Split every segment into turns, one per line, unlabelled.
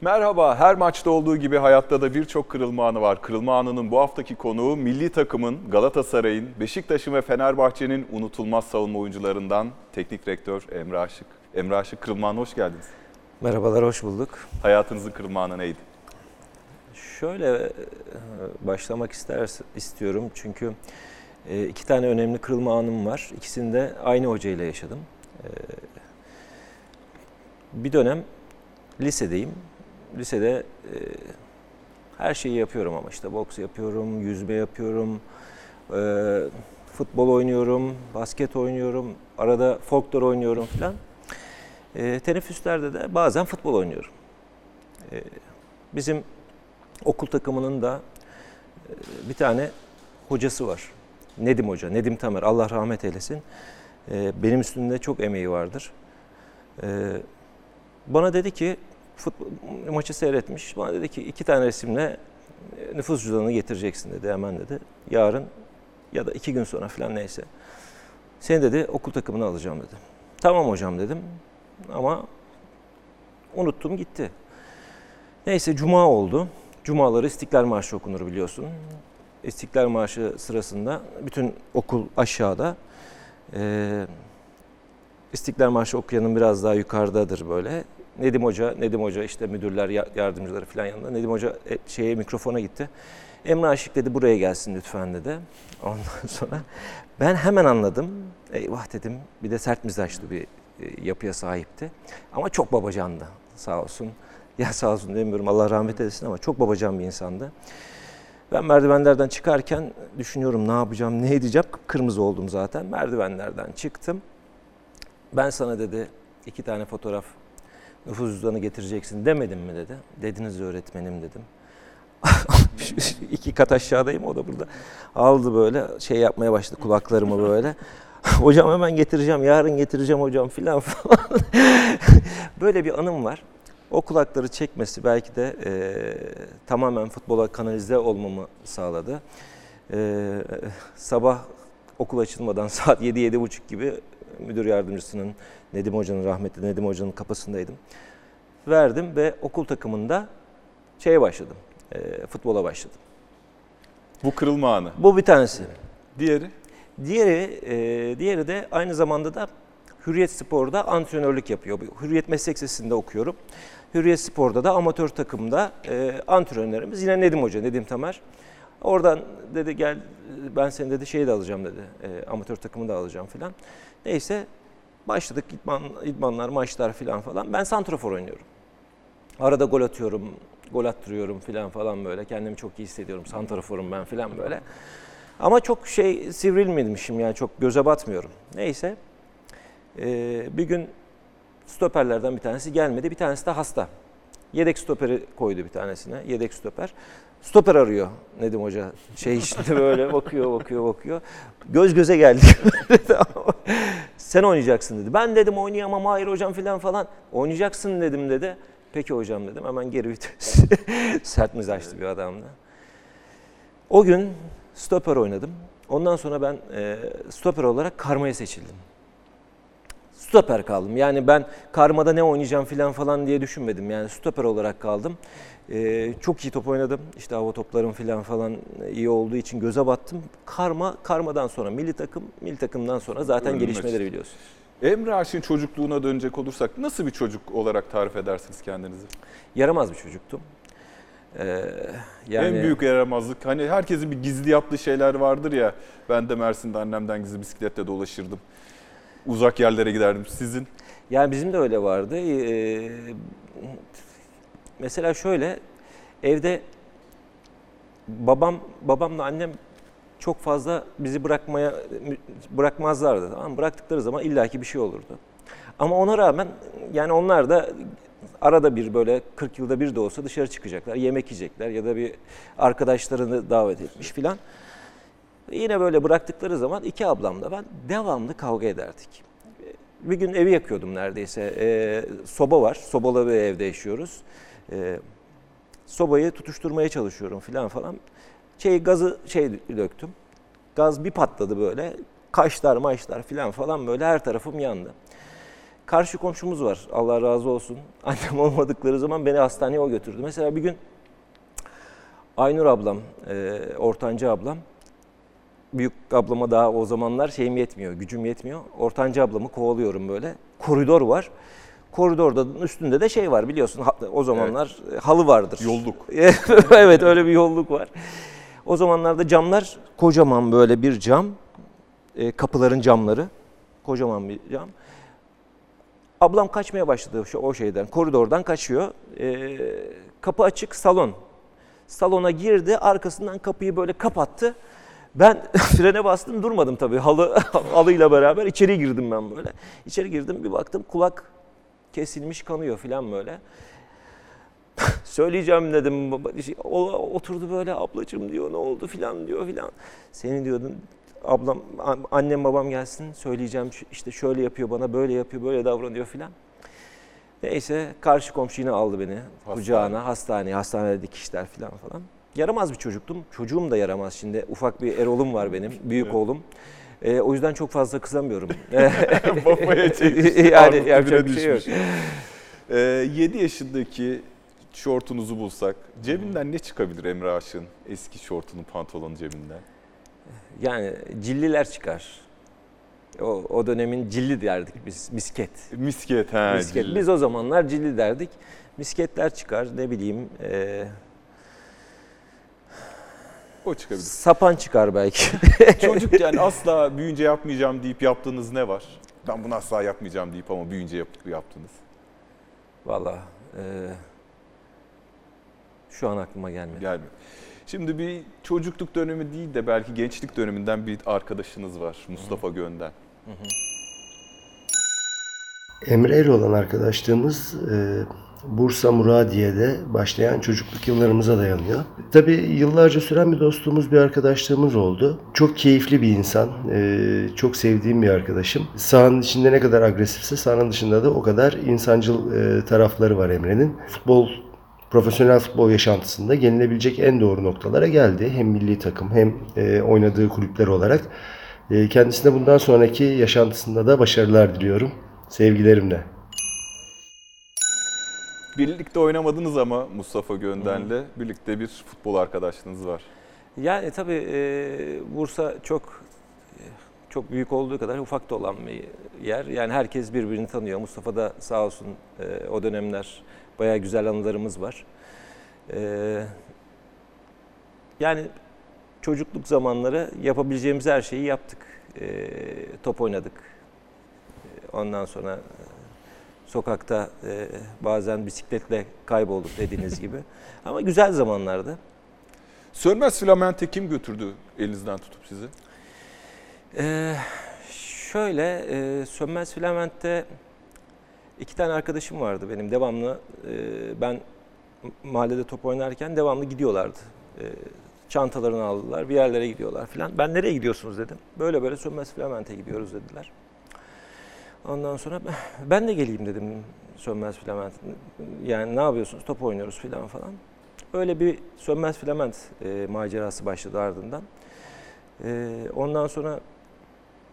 Merhaba, her maçta olduğu gibi hayatta da birçok kırılma anı var. Kırılma anının bu haftaki konuğu milli takımın, Galatasaray'ın, Beşiktaş'ın ve Fenerbahçe'nin unutulmaz savunma oyuncularından teknik direktör Emre Aşık. Emre Aşık, kırılma anı hoş geldiniz.
Merhabalar, hoş bulduk.
Hayatınızın kırılma anı neydi?
Şöyle e, başlamak ister, istiyorum çünkü e, iki tane önemli kırılma anım var. İkisini de aynı hocayla yaşadım. E, Bir dönem lisedeyim. Lisede e, her şeyi yapıyorum ama işte boks yapıyorum, yüzme yapıyorum, e, futbol oynuyorum, basket oynuyorum, arada folklor oynuyorum filan. E, teneffüslerde de bazen futbol oynuyorum. E, bizim okul takımının da e, bir tane hocası var. Nedim Hoca, Nedim Tamer. Allah rahmet eylesin. E, Benim üstümde çok emeği vardır. E, Bana dedi ki, futbol maçı seyretmiş. Bana dedi ki iki tane resimle e, nüfus cüzdanını getireceksin dedi hemen dedi. Yarın ya da iki gün sonra falan neyse. Seni dedi okul takımına alacağım dedi. Tamam hocam dedim ama unuttum gitti. Neyse cuma oldu. Cumaları İstiklal Marşı okunur biliyorsun. İstiklal Marşı sırasında bütün okul aşağıda. Ee, İstiklal Marşı okuyanın biraz daha yukarıdadır böyle. Nedim Hoca, Nedim Hoca işte müdürler, ya- yardımcıları falan yanında. Nedim Hoca e, şeye mikrofona gitti. Emre Aşık dedi buraya gelsin lütfen dedi. Ondan sonra ben hemen anladım. Eyvah dedim. Bir de sert mizaçlı bir e, yapıya sahipti. Ama çok babacandı sağ olsun. Ya sağ olsun demiyorum Allah rahmet eylesin ama çok babacan bir insandı. Ben merdivenlerden çıkarken düşünüyorum ne yapacağım, ne edeceğim. Kırmızı oldum zaten. Merdivenlerden çıktım. Ben sana dedi iki tane fotoğraf nüfus cüzdanı getireceksin demedim mi dedi. Dediniz öğretmenim dedim. iki kat aşağıdayım o da burada. Aldı böyle şey yapmaya başladı kulaklarımı böyle. hocam hemen getireceğim, yarın getireceğim hocam filan falan. böyle bir anım var. O kulakları çekmesi belki de e, tamamen futbola kanalize olmamı sağladı. E, sabah okul açılmadan saat 7-7.30 gibi müdür yardımcısının Nedim Hoca'nın rahmetli Nedim Hoca'nın kapısındaydım. Verdim ve okul takımında şeye başladım. E, futbola başladım.
Bu kırılma anı.
Bu bir tanesi.
Diğeri?
Diğeri, e, diğeri de aynı zamanda da Hürriyet Spor'da antrenörlük yapıyor. Hürriyet Meslek Lisesi'nde okuyorum. Hürriyet Spor'da da amatör takımda e, antrenörümüz yine Nedim Hoca, Nedim Tamer. Oradan dedi gel ben seni dedi şeyi de alacağım dedi. E, amatör takımı da alacağım filan. Neyse başladık idman, idmanlar, maçlar filan falan. Ben santrafor oynuyorum. Arada gol atıyorum, gol attırıyorum filan falan böyle. Kendimi çok iyi hissediyorum. Santraforum ben filan böyle. Ama çok şey sivrilmemişim yani çok göze batmıyorum. Neyse. Ee, bir gün stoperlerden bir tanesi gelmedi. Bir tanesi de hasta. Yedek stoperi koydu bir tanesine. Yedek stoper. Stoper arıyor Nedim Hoca. Şey işte böyle bakıyor, bakıyor, bakıyor. Göz göze geldik. Sen oynayacaksın dedi. Ben dedim oynayamam hayır hocam filan falan. Oynayacaksın dedim dedi. Peki hocam dedim. Hemen geri vites. Sert mizaçlı bir adamdı. O gün stoper oynadım. Ondan sonra ben e, stoper olarak karmaya seçildim. Stoper kaldım. Yani ben karmada ne oynayacağım filan falan diye düşünmedim. Yani stoper olarak kaldım. E, çok iyi top oynadım. İşte hava toplarım filan falan iyi olduğu için göze battım. Karma, karmadan sonra milli takım, milli takımdan sonra zaten
Ölüm
gelişmeleri
maçı.
biliyorsun.
Emre Aşık'ın çocukluğuna dönecek olursak nasıl bir çocuk olarak tarif edersiniz kendinizi?
Yaramaz bir çocuktum. E, yani...
En büyük yaramazlık hani herkesin bir gizli yaptığı şeyler vardır ya. Ben de Mersin'de annemden gizli bisikletle dolaşırdım. Uzak yerlere giderdim. Sizin?
Yani bizim de öyle vardı. Ee, mesela şöyle evde babam babamla annem çok fazla bizi bırakmaya bırakmazlardı. Tamam? Bıraktıkları zaman illaki bir şey olurdu. Ama ona rağmen yani onlar da arada bir böyle 40 yılda bir de olsa dışarı çıkacaklar, yemek yiyecekler ya da bir arkadaşlarını davet etmiş filan. Yine böyle bıraktıkları zaman iki ablamla ben devamlı kavga ederdik. Bir gün evi yakıyordum neredeyse. Ee, soba var, sobalı bir evde yaşıyoruz. Ee, sobayı tutuşturmaya çalışıyorum filan falan. Şey gazı şey döktüm. Gaz bir patladı böyle. Kaşlar maçlar filan falan böyle her tarafım yandı. Karşı komşumuz var. Allah razı olsun. Annem olmadıkları zaman beni hastaneye o götürdü. Mesela bir gün Aynur ablam, e, ortanca ablam, büyük ablama daha o zamanlar şeyim yetmiyor, gücüm yetmiyor. Ortanca ablamı kovalıyorum böyle. Koridor var. Koridorda üstünde de şey var biliyorsun o zamanlar e, halı vardır.
Yolluk.
evet öyle bir yolluk var. O zamanlarda camlar kocaman böyle bir cam. E, kapıların camları. Kocaman bir cam. Ablam kaçmaya başladı şu, o şeyden. Koridordan kaçıyor. E, kapı açık salon. Salona girdi arkasından kapıyı böyle kapattı. Ben frene bastım durmadım tabii halı halıyla beraber içeri girdim ben böyle. İçeri girdim bir baktım kulak kesilmiş kanıyor falan böyle. Söyleyeceğim dedim. Şey, O oturdu böyle ablacığım diyor ne oldu filan diyor filan. Senin diyordun ablam an- annem babam gelsin söyleyeceğim işte şöyle yapıyor bana böyle yapıyor böyle davranıyor filan. Neyse karşı komşu yine aldı beni kucağına hastaneye hastanede dikişler filan falan. Yaramaz bir çocuktum. Çocuğum da yaramaz şimdi. Ufak bir Erol'um var benim büyük oğlum. Ee, o yüzden çok fazla kızamıyorum.
Babaya çekmiş.
yani yapacak bir şey yok.
Ee, 7 yaşındaki şortunuzu bulsak cebinden ne çıkabilir Emre Aşık'ın eski şortunun pantolonun cebinden?
Yani cilliler çıkar. O, o dönemin cilli derdik biz, misket.
Misket ha.
misket.
cilli.
Biz o zamanlar cilli derdik. Misketler çıkar, ne bileyim, e,
O çıkabilir.
sapan çıkar belki.
Çocukken asla büyüyünce yapmayacağım deyip yaptığınız ne var? Ben bunu asla yapmayacağım deyip ama büyüyünce yap, yaptınız.
Vallahi e, şu an aklıma gelmedi.
Gelmiyor. Şimdi bir çocukluk dönemi değil de belki gençlik döneminden bir arkadaşınız var Mustafa Gönden.
Emre ile olan arkadaşlığımız e, Bursa Muradiye'de başlayan çocukluk yıllarımıza dayanıyor. Tabii yıllarca süren bir dostluğumuz, bir arkadaşlığımız oldu. Çok keyifli bir insan, e, çok sevdiğim bir arkadaşım. Sahanın içinde ne kadar agresifse sahanın dışında da o kadar insancıl e, tarafları var Emre'nin. Futbol profesyonel futbol yaşantısında gelinebilecek en doğru noktalara geldi. Hem milli takım hem e, oynadığı kulüpler olarak. Kendisine bundan sonraki yaşantısında da başarılar diliyorum. Sevgilerimle.
Birlikte oynamadınız ama Mustafa Gönden'le birlikte bir futbol arkadaşlığınız var.
Yani tabii e, Bursa çok çok büyük olduğu kadar ufak da olan bir yer. Yani herkes birbirini tanıyor. Mustafa da sağ olsun e, o dönemler bayağı güzel anılarımız var. E, yani çocukluk zamanları yapabileceğimiz her şeyi yaptık. E, top oynadık. E, Ondan sonra sokakta e, bazen bisikletle kaybolduk dediğiniz gibi. Ama güzel zamanlardı.
Sönmez Filament'e kim götürdü elinizden tutup sizi?
Ee, şöyle e, Sönmez Filament'te iki tane arkadaşım vardı benim devamlı e, ben mahallede top oynarken devamlı gidiyorlardı. E, çantalarını aldılar bir yerlere gidiyorlar filan. Ben nereye gidiyorsunuz dedim. Böyle böyle Sönmez Filament'e gidiyoruz dediler. Ondan sonra ben de geleyim dedim Sönmez Filament. Yani ne yapıyorsunuz top oynuyoruz filan falan. Öyle bir Sönmez Filament e, macerası başladı ardından. E, ondan sonra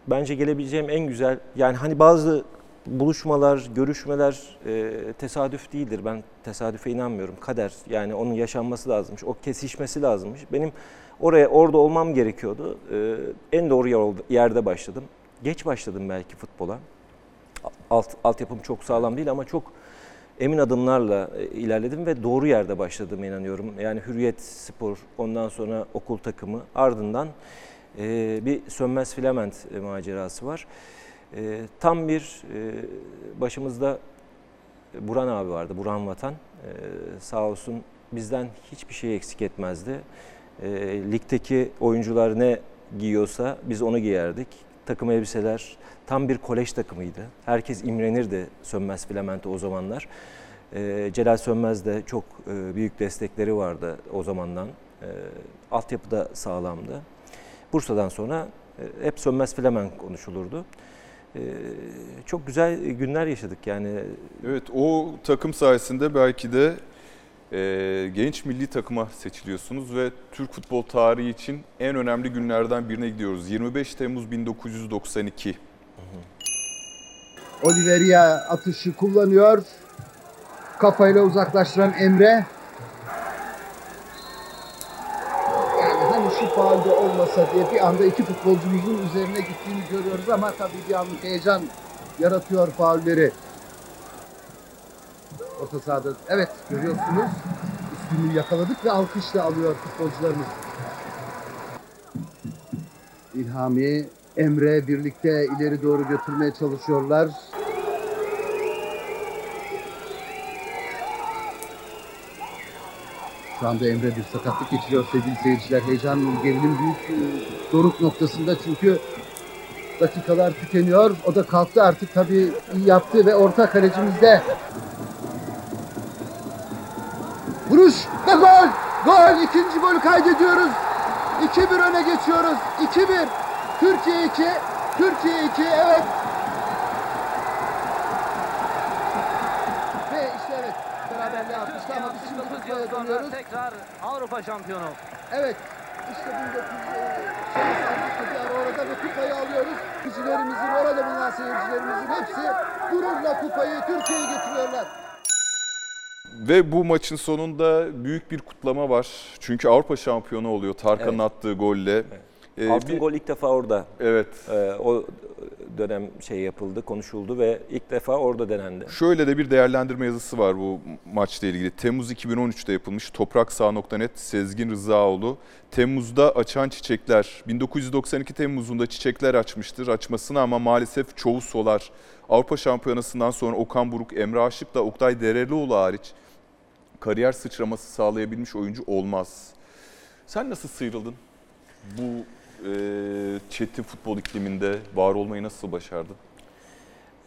bence gelebileceğim en güzel yani hani bazı buluşmalar, görüşmeler e, tesadüf değildir. Ben tesadüfe inanmıyorum. Kader yani onun yaşanması lazımmış. O kesişmesi lazımmış. Benim oraya orada olmam gerekiyordu. E, en doğru yerde başladım. Geç başladım belki futbola. Alt, altyapım çok sağlam değil ama çok emin adımlarla e, ilerledim ve doğru yerde başladığıma inanıyorum. Yani Hürriyet Spor, ondan sonra okul takımı, ardından e, bir Sönmez Filament e, macerası var. E, tam bir e, başımızda Buran abi vardı, Buran Vatan. E, sağ olsun bizden hiçbir şey eksik etmezdi. E, ligdeki oyuncular ne giyiyorsa biz onu giyerdik. Takım elbiseler tam bir kolej takımıydı. Herkes imrenirdi Sönmez Filament'e o zamanlar. E, Celal Sönmez de çok e, büyük destekleri vardı o zamandan. E, altyapı da sağlamdı. Bursa'dan sonra e, hep Sönmez Filament konuşulurdu. E, çok güzel günler yaşadık yani.
Evet o takım sayesinde belki de e, genç milli takıma seçiliyorsunuz ve Türk futbol tarihi için en önemli günlerden birine gidiyoruz. 25 Temmuz 1992.
Oliveria atışı kullanıyor. Kafayla uzaklaştıran Emre. Yani hani şu faalde olmasa diye bir anda iki futbolcumuzun üzerine gittiğini görüyoruz ama tabii bir anlık heyecan yaratıyor faulleri. Orta sahada evet görüyorsunuz üstünlüğü yakaladık ve alkışla alıyor futbolcularımız. İlhami, Emre birlikte ileri doğru götürmeye çalışıyorlar. Şu anda Emre bir sakatlık geçiriyor sevgili seyirciler. Heyecan, gerilim büyük e, doruk noktasında çünkü dakikalar tükeniyor. O da kalktı artık tabii iyi yaptı ve orta kalecimizde. Vuruş ve gol! Gol! İkinci golü kaydediyoruz. 2-1 öne geçiyoruz. 2-1. Türkiye 2. Türkiye 2. Evet. Ve işte evet. Beraberliğe atmıştı ama biz şimdi
69
kupaya
yıl sonra
dönüyoruz.
tekrar Avrupa şampiyonu.
Evet. İşte 1980 bir ara orada ve kupayı alıyoruz. Seyircilerimizin orada bulunan seyircilerimizin hepsi gururla kupayı Türkiye'ye getiriyorlar.
Ve bu maçın sonunda büyük bir kutlama var. Çünkü Avrupa şampiyonu oluyor Tarkan'ın
Evet.
attığı golle. Ee,
Altın
bir-
gol ilk defa orada.
Evet.
Ee, o dönem şey yapıldı, konuşuldu ve ilk defa orada denendi.
Şöyle de bir değerlendirme yazısı var bu maçla ilgili. Temmuz 2013'te yapılmış Topraksağ.net Sezgin Rızaoğlu. Temmuz'da açan çiçekler. 1992 Temmuz'unda çiçekler açmıştır açmasına ama maalesef çoğu solar. Avrupa Şampiyonası'ndan sonra Okan Buruk, Emre Aşık'la Oktay Derelioğlu hariç kariyer sıçraması sağlayabilmiş oyuncu olmaz. Sen nasıl sıyrıldın? Bu e, çetin futbol ikliminde var olmayı nasıl başardın?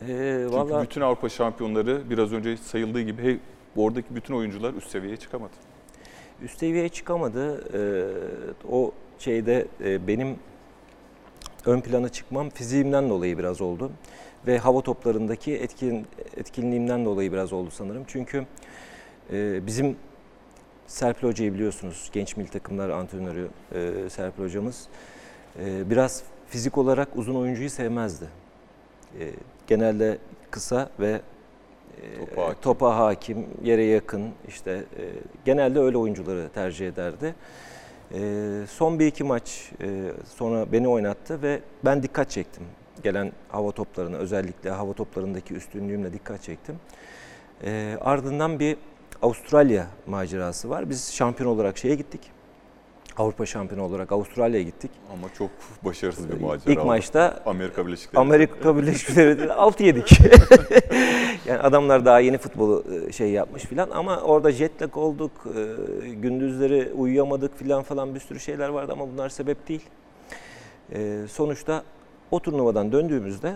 Ee,
Çünkü
Valla
bütün Avrupa şampiyonları biraz önce sayıldığı gibi hey, oradaki bütün oyuncular üst seviyeye çıkamadı.
üst seviyeye çıkamadı. Ee, o şeyde e, benim ön plana çıkmam fiziğimden dolayı biraz oldu. Ve hava toplarındaki etkin, etkinliğimden dolayı biraz oldu sanırım. Çünkü e, bizim Serpil Hoca'yı biliyorsunuz. Genç milli takımlar antrenörü e, Serpil Hocamız. e, biraz fizik olarak uzun oyuncuyu sevmezdi. E, genelde kısa ve e,
Topa hakim.
topa hakim, yere yakın işte e, genelde öyle oyuncuları tercih ederdi. E, son bir iki maç e, sonra beni oynattı ve ben dikkat çektim. Gelen hava toplarına özellikle hava toplarındaki üstünlüğümle dikkat çektim. E, ardından bir Avustralya macerası var. Biz şampiyon olarak şeye gittik. Avrupa şampiyonu olarak Avustralya'ya gittik.
Ama çok başarısız bir macera.
İlk maçta
Amerika Birleşik Devletleri.
Amerika Birleşik Devletleri 6 yedik. yani adamlar daha yeni futbolu e, şey yapmış filan ama orada jet lag olduk, e, gündüzleri uyuyamadık filan falan bir sürü şeyler vardı ama bunlar sebep değil. E, Sonuçta o turnuvadan döndüğümüzde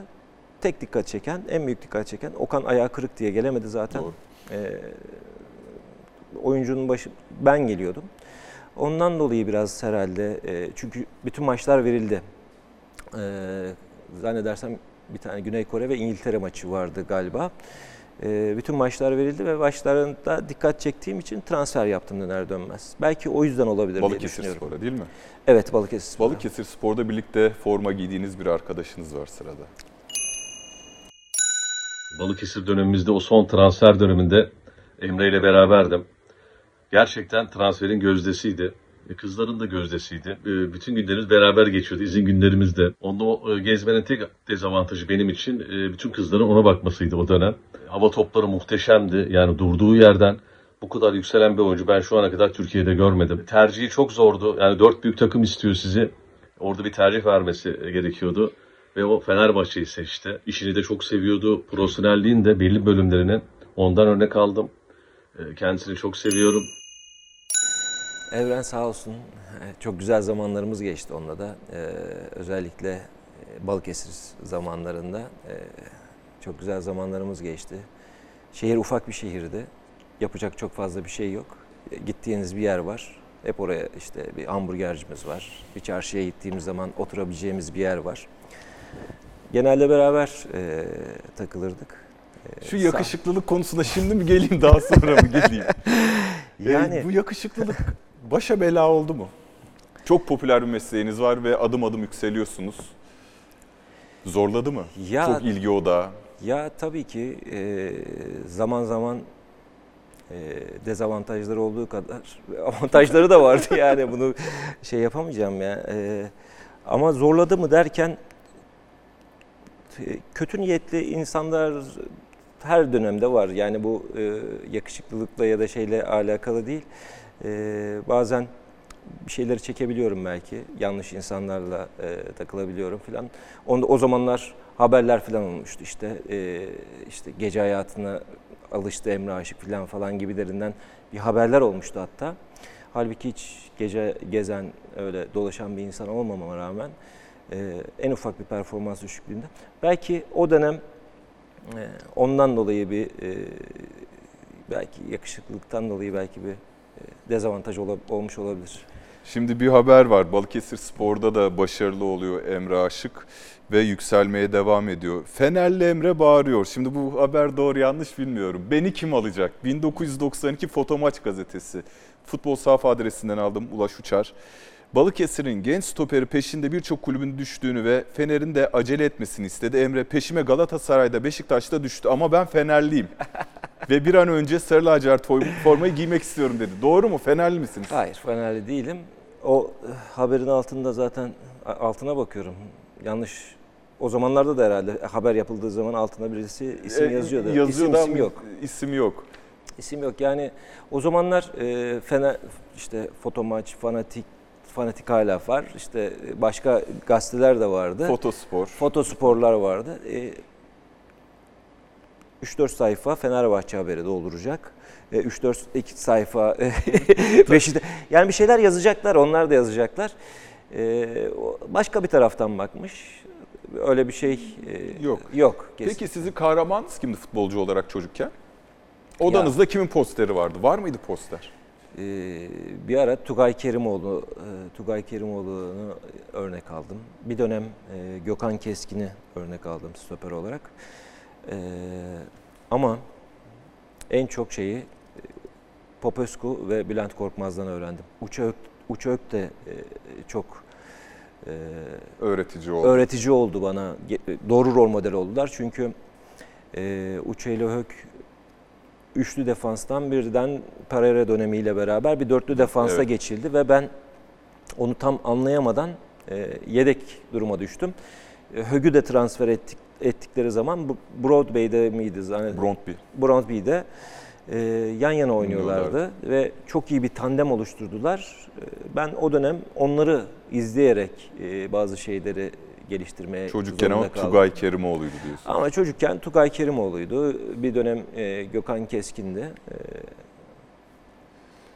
tek dikkat çeken, en büyük dikkat çeken Okan ayağı kırık diye gelemedi zaten.
Doğru.
Oyuncunun başı ben geliyordum. Ondan dolayı biraz herhalde e, çünkü bütün maçlar verildi. E, zannedersem bir tane Güney Kore ve İngiltere maçı vardı galiba. E, bütün maçlar verildi ve maçlarında dikkat çektiğim için transfer yaptım döner dönmez. Belki o yüzden olabilir diye
Balıkesir
düşünüyorum.
Spor'a değil mi?
Evet Balıkesir. Spor'a.
Balıkesir Spor'da birlikte forma giydiğiniz bir arkadaşınız var sırada.
Balıkesir dönemimizde o son transfer döneminde Emre ile beraberdim. Gerçekten transferin gözdesiydi. E, Kızların da gözdesiydi. E, Bütün günlerimiz beraber geçiyordu. izin günlerimizde. Onda e, gezmenin tek dezavantajı benim için bütün kızların ona bakmasıydı o dönem. Hava topları muhteşemdi. Yani durduğu yerden bu kadar yükselen bir oyuncu ben şu ana kadar Türkiye'de görmedim. Tercihi çok zordu. Yani dört büyük takım istiyor sizi. Orada bir tercih vermesi gerekiyordu. Ve o Fenerbahçe'yi seçti. İşini de çok seviyordu. Profesyonelliğin de belli bölümlerini ondan örnek aldım. Kendisini çok seviyorum.
Evren sağ olsun. e, Çok güzel zamanlarımız geçti onunla da. Ee, özellikle e, Balıkesir zamanlarında e, çok güzel zamanlarımız geçti. Şehir ufak bir şehirdi. Yapacak çok fazla bir şey yok. E, Gittiğiniz bir yer var. Hep oraya işte bir hamburgercimiz var. Bir çarşıya gittiğimiz zaman oturabileceğimiz bir yer var. Genelde beraber e, takılırdık. E,
Şu yakışıklılık konusuna şimdi mi geleyim daha sonra mı geleyim?
Yani-
Ee, bu yakışıklılık başa bela oldu mu? Çok popüler bir mesleğiniz var ve adım adım yükseliyorsunuz. Zorladı mı?
Ya-
Çok ilgi odağı.
Ya tabii ki e, zaman zaman e, dezavantajları olduğu kadar avantajları da vardı yani bunu şey yapamayacağım ya. E, ama zorladı mı derken e, kötü niyetli insanlar her dönemde var. Yani bu e, yakışıklılıkla ya da şeyle alakalı değil. E, bazen bir şeyleri çekebiliyorum belki. Yanlış insanlarla e, takılabiliyorum filan. Onda o zamanlar haberler filan olmuştu işte. E, işte gece hayatına alıştı Emre Aşık filan falan gibilerinden bir haberler olmuştu hatta. Halbuki hiç gece gezen öyle dolaşan bir insan olmamama rağmen e, en ufak bir performans düşüklüğünde. Belki o dönem e, ondan dolayı bir e, belki yakışıklılıktan dolayı belki bir dezavantaj ola- olmuş olabilir.
Şimdi bir haber var. Balıkesir Spor'da da başarılı oluyor Emre Aşık ve yükselmeye devam ediyor. Fenerli Emre bağırıyor. Şimdi bu haber doğru yanlış bilmiyorum. Beni kim alacak? 1992 Fotomaç gazetesi. Futbol sahaf adresinden aldım Ulaş Uçar. Balıkesir'in genç stoperi peşinde birçok kulübün düştüğünü ve Fener'in de acele etmesini istedi. Emre peşime Galatasaray'da Beşiktaş'ta düştü ama ben Fenerliyim. Ve bir an önce sarı lacivert formayı giymek istiyorum dedi. Doğru mu? Fenerli misiniz?
Hayır, Fenerli değilim. O e, haberin altında zaten altına bakıyorum. Yanlış. O zamanlarda da herhalde haber yapıldığı zaman altına birisi isim
E,
yazıyordu.
Yazıyor
isim, isim yok.
İsim yok.
İsim yok. Yani o zamanlar e, Fener işte Fotomaç, Fanatik, Fanatik hala var. İşte başka gazeteler de vardı.
Fotospor.
Fotosporlar vardı. E, 3-4 sayfa Fenerbahçe haberi dolduracak. E, 3-4 iki sayfa e, Beşiktaş. Yani bir şeyler yazacaklar, onlar da yazacaklar. E, başka bir taraftan bakmış. Öyle bir şey e,
Yok.
Yok. kesin.
Peki sizi kahramanınız kimdi futbolcu olarak çocukken? Odanızda kimin posteri vardı? Var mıydı poster?
Bir ara Tugay Kerimoğlu, e, Tugay Kerimoğlu'nu örnek aldım. Bir dönem e, Gökhan Keskin'i örnek aldım stoper olarak. Ee, ama en çok şeyi e, Popescu ve Bülent Korkmaz'dan öğrendim. Uçök, Uçök de e, çok e,
Öğretici oldu.
öğretici oldu bana. Doğru rol model oldular. Çünkü e, Uçe ile Hök üçlü defanstan birden Pereira dönemiyle beraber bir dörtlü defansa
Evet.
geçildi ve ben onu tam anlayamadan e, yedek duruma düştüm. Hög'ü de transfer ettik, ettikleri zaman Broadway'de miydi? Zannediyorum.
Brondby.
Brondby'de e, yan yana oynuyorlardı ve çok iyi bir tandem oluşturdular. E, ben o dönem onları izleyerek e, bazı şeyleri geliştirmeye
Çocukken ama
kaldım.
Tugay Kerimoğlu'ydu diyorsun.
Ama çocukken Tugay Kerimoğlu'ydu. Bir dönem e, Gökhan Keskin'di. E,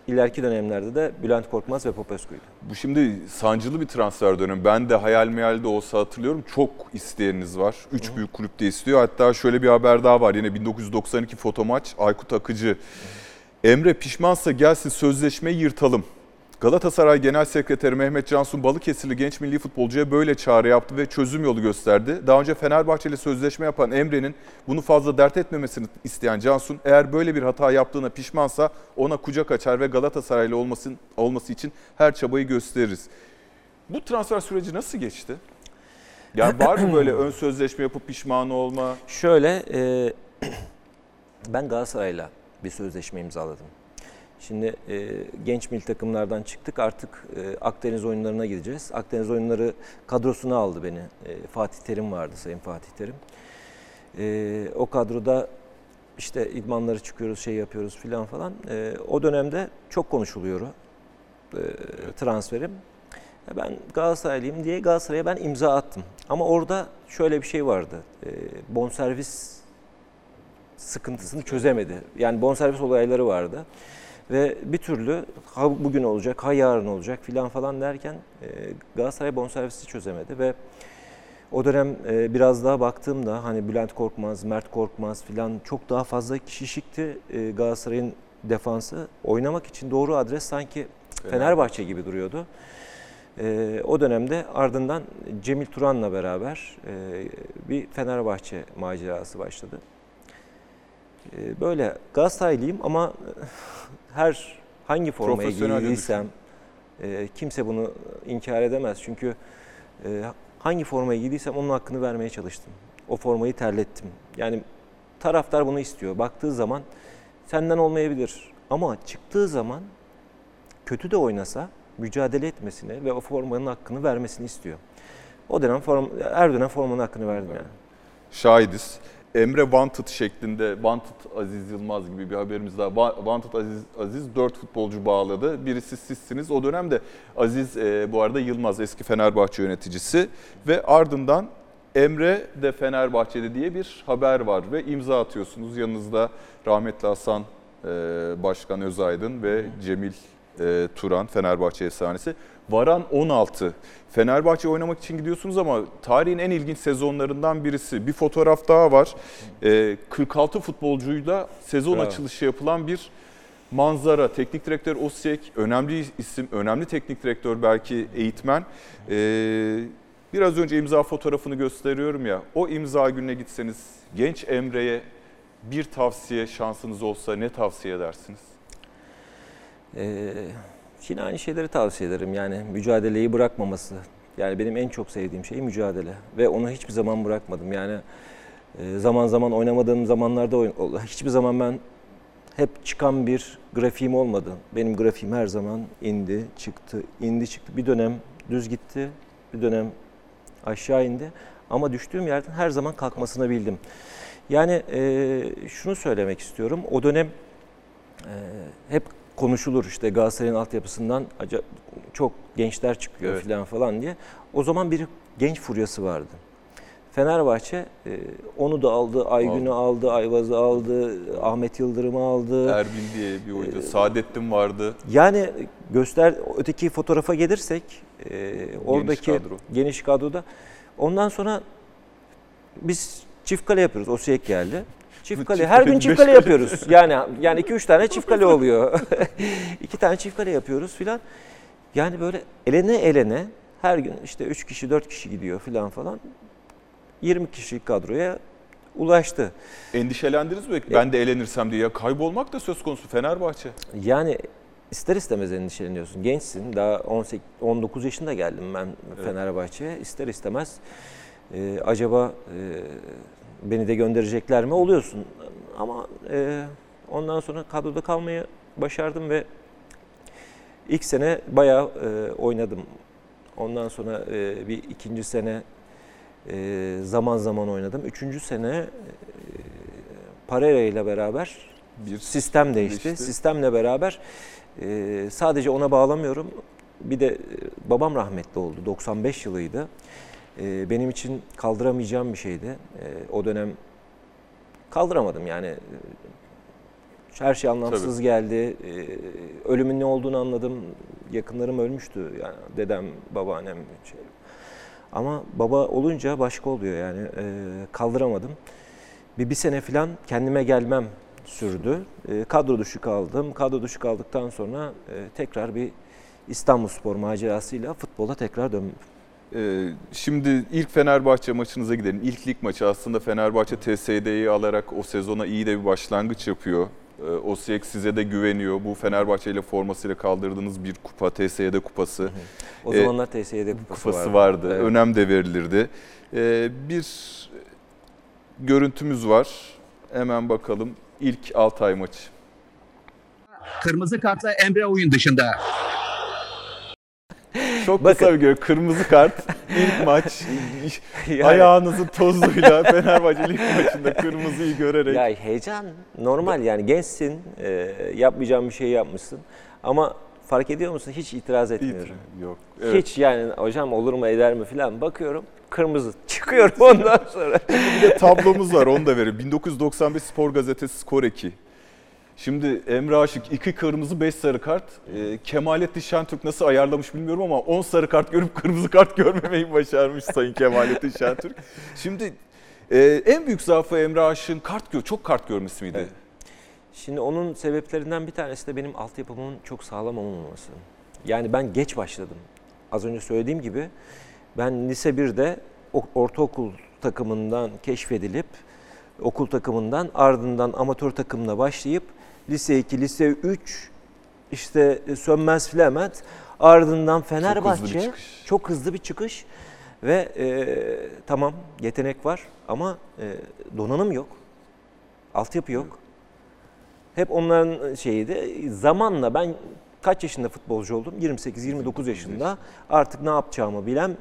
ileriki dönemlerde de Bülent Korkmaz ve Popescu'ydu.
Bu şimdi sancılı bir transfer dönemi. Ben de hayal meyal de olsa hatırlıyorum. Çok isteyeniniz var. Üç büyük kulüp de istiyor. Hatta şöyle bir haber daha var. Yine 1992 fotomaç Aykut Akıcı. Emre pişmansa gelsin sözleşmeyi yırtalım. Galatasaray Genel Sekreteri Mehmet Cansun Balıkesirli genç milli futbolcuya böyle çağrı yaptı ve çözüm yolu gösterdi. Daha önce Fenerbahçe ile sözleşme yapan Emre'nin bunu fazla dert etmemesini isteyen Cansun eğer böyle bir hata yaptığına pişmansa ona kucak açar ve Galatasaraylı olmasın, olması için her çabayı gösteririz. Bu transfer süreci nasıl geçti? Yani var mı böyle ön sözleşme yapıp pişman olma?
Şöyle, e, ben Galatasaray'la bir sözleşme imzaladım. Şimdi e, genç milli takımlardan çıktık artık e, Akdeniz oyunlarına gideceğiz. Akdeniz oyunları kadrosuna aldı beni. E, Fatih Terim vardı Sayın Fatih Terim. E, o kadroda işte idmanları çıkıyoruz, şey yapıyoruz filan falan. E, o dönemde çok konuşuluyor e, transferim. Ya Ben Galatasaraylıyım diye Galatasaray'a ben imza attım. Ama orada şöyle bir şey vardı. E, bonservis sıkıntısını çözemedi. Yani bonservis olayları vardı. Ve bir türlü ha bugün olacak, ha yarın olacak filan falan derken e, Galatasaray bonservisi çözemedi ve o dönem e, biraz daha baktığımda hani Bülent Korkmaz, Mert Korkmaz filan çok daha fazla kişişikti e, Galatasaray'ın defansı. Oynamak için doğru adres sanki Fenerbahçe gibi duruyordu. E, o dönemde ardından Cemil Turan'la beraber e, bir Fenerbahçe macerası başladı. E, böyle Galatasaraylıyım ama her hangi
de
giydiysem e, kimse bunu inkar edemez. Çünkü e, hangi formayı giydiysem onun hakkını vermeye çalıştım. O formayı terlettim. Yani taraftar bunu istiyor. Baktığı zaman senden olmayabilir ama çıktığı zaman kötü de oynasa mücadele etmesini ve o formanın hakkını vermesini istiyor. O dönem form, her dönem formanın hakkını verdim yani.
Şahidiz. Emre Wanted şeklinde Wanted Aziz Yılmaz gibi bir haberimiz daha. Wa- Wanted Aziz, Aziz 4 futbolcu bağladı. Birisi sizsiniz. O dönemde Aziz e, bu arada Yılmaz eski Fenerbahçe yöneticisi ve ardından Emre de Fenerbahçe'de diye bir haber var ve imza atıyorsunuz. Yanınızda rahmetli Hasan e, Başkan Özaydın ve Cemil e, Turan Fenerbahçe efsanesi. Varan 16. Fenerbahçe oynamak için gidiyorsunuz ama tarihin en ilginç sezonlarından birisi. Bir fotoğraf daha var. E, 46 futbolcuyla sezon
Bravo.
açılışı yapılan bir manzara. Teknik direktör Osijek, önemli isim, önemli teknik direktör belki eğitmen. E, biraz önce imza fotoğrafını gösteriyorum ya. O imza gününe gitseniz genç Emre'ye bir tavsiye şansınız olsa ne tavsiye edersiniz?
Ee, yine aynı şeyleri tavsiye ederim. Yani mücadeleyi bırakmaması. Yani benim en çok sevdiğim şey mücadele. Ve onu hiçbir zaman bırakmadım. Yani e, zaman zaman oynamadığım zamanlarda oyn- hiçbir zaman ben hep çıkan bir grafiğim olmadı. Benim grafiğim her zaman indi, çıktı, indi, çıktı. Bir dönem düz gitti, bir dönem aşağı indi. Ama düştüğüm yerden her zaman kalkmasını bildim. Yani e, şunu söylemek istiyorum. O dönem e, hep konuşulur işte Galatasaray'ın altyapısından çok gençler çıkıyor
Evet.
falan falan diye. O zaman bir genç furyası vardı. Fenerbahçe e, onu da aldı, Aygün'ü aldı, Ayvaz'ı aldı, Ahmet Yıldırım'ı aldı.
Erbil diye bir oyuncu, Saadettin vardı.
Yani göster öteki fotoğrafa gelirsek e, oradaki
kadro.
geniş kadroda ondan sonra biz çift kale yapıyoruz. Osiyek geldi. Çift
Çift
kale her
kale,
gün çift kale
kale.
yapıyoruz. Yani yani 2 3 tane çift kale oluyor. İki tane çift kale yapıyoruz filan. Yani böyle elene elene her gün işte 3 kişi 4 kişi gidiyor filan falan. 20 kişilik kadroya ulaştı.
Endişelendiniz mi? Ben de elenirsem diye. Ya kaybolmak da söz konusu Fenerbahçe.
Yani ister istemez endişeleniyorsun. Gençsin. Daha 18 19 yaşında geldim ben Fenerbahçe'ye. İster istemez e, acaba e, beni de gönderecekler mi oluyorsun. Ama e, ondan sonra kadroda kalmayı başardım ve ilk sene bayağı e, oynadım. Ondan sonra e, bir ikinci sene e, zaman zaman oynadım. Üçüncü sene e, Pereira ile beraber
Bir
sistem değişti.
değişti.
Sistemle beraber e, sadece ona bağlamıyorum. Bir de e, babam rahmetli oldu. 95 yılıydı. E, benim için kaldıramayacağım bir şeydi. E, o dönem kaldıramadım yani. E, Her şey anlamsız geldi. E, ölümün ne olduğunu anladım. Yakınlarım ölmüştü. Yani dedem, babaannem şey. Ama baba olunca başka oluyor yani. E, kaldıramadım. Bir, bir sene falan kendime gelmem sürdü. E, kadro dışı kaldım. Kadro dışı kaldıktan sonra e, tekrar bir İstanbulspor macerasıyla futbola tekrar döndüm.
Ee, şimdi ilk Fenerbahçe maçınıza gidelim. İlk lig maçı aslında Fenerbahçe TSD'yi alarak o sezona iyi de bir başlangıç yapıyor. Ee, Osijek size de güveniyor. Bu Fenerbahçe ile formasıyla kaldırdığınız bir kupa, TSD kupası.
O
E,
zamanlar TSE'de kupası,
kupası vardı.
Evet.
Önem de verilirdi. Ee, bir görüntümüz var. Hemen bakalım. İlk Altay maçı.
Kırmızı kartla Emre oyun dışında.
Çok
Bakın.
kısa bir gör. Kırmızı kart. ilk maç.
Yani-
Ayağınızın tozuyla Fenerbahçe lig maçında kırmızıyı görerek.
Ya heyecan normal yani gençsin, e, yapmayacağın bir şey yapmışsın. Ama fark ediyor musun hiç itiraz etmiyorum.
Yok. Evet.
Hiç yani hocam olur mu eder mi falan bakıyorum kırmızı çıkıyorum ondan sonra.
Bir de tablomuz var onu da verelim. 1995 Spor Gazetesi Skor 2. Şimdi Emre Aşık 2 kırmızı 5 sarı kart. Ee, Kemalettin Şentürk nasıl ayarlamış bilmiyorum ama 10 sarı kart görüp kırmızı kart görmemeyi başarmış Sayın Kemalettin Şentürk. Şimdi e, en büyük zaafı Emre Aşık'ın kart gör, çok kart görmesi miydi?
Evet. Şimdi onun sebeplerinden bir tanesi de benim altyapımın çok sağlam olmaması. Yani ben geç başladım. Az önce söylediğim gibi ben lise 1'de o- ortaokul takımından keşfedilip okul takımından ardından amatör takımla başlayıp lise 2, lise 3 işte Sönmez Flement ardından Fenerbahçe
çıkış.
çok hızlı bir çıkış. Ve e, tamam yetenek var ama e, donanım yok. Altyapı yok. Hep onların şeyiydi. Zamanla ben kaç yaşında futbolcu oldum? 28-29 yaşında. Artık ne yapacağımı bilen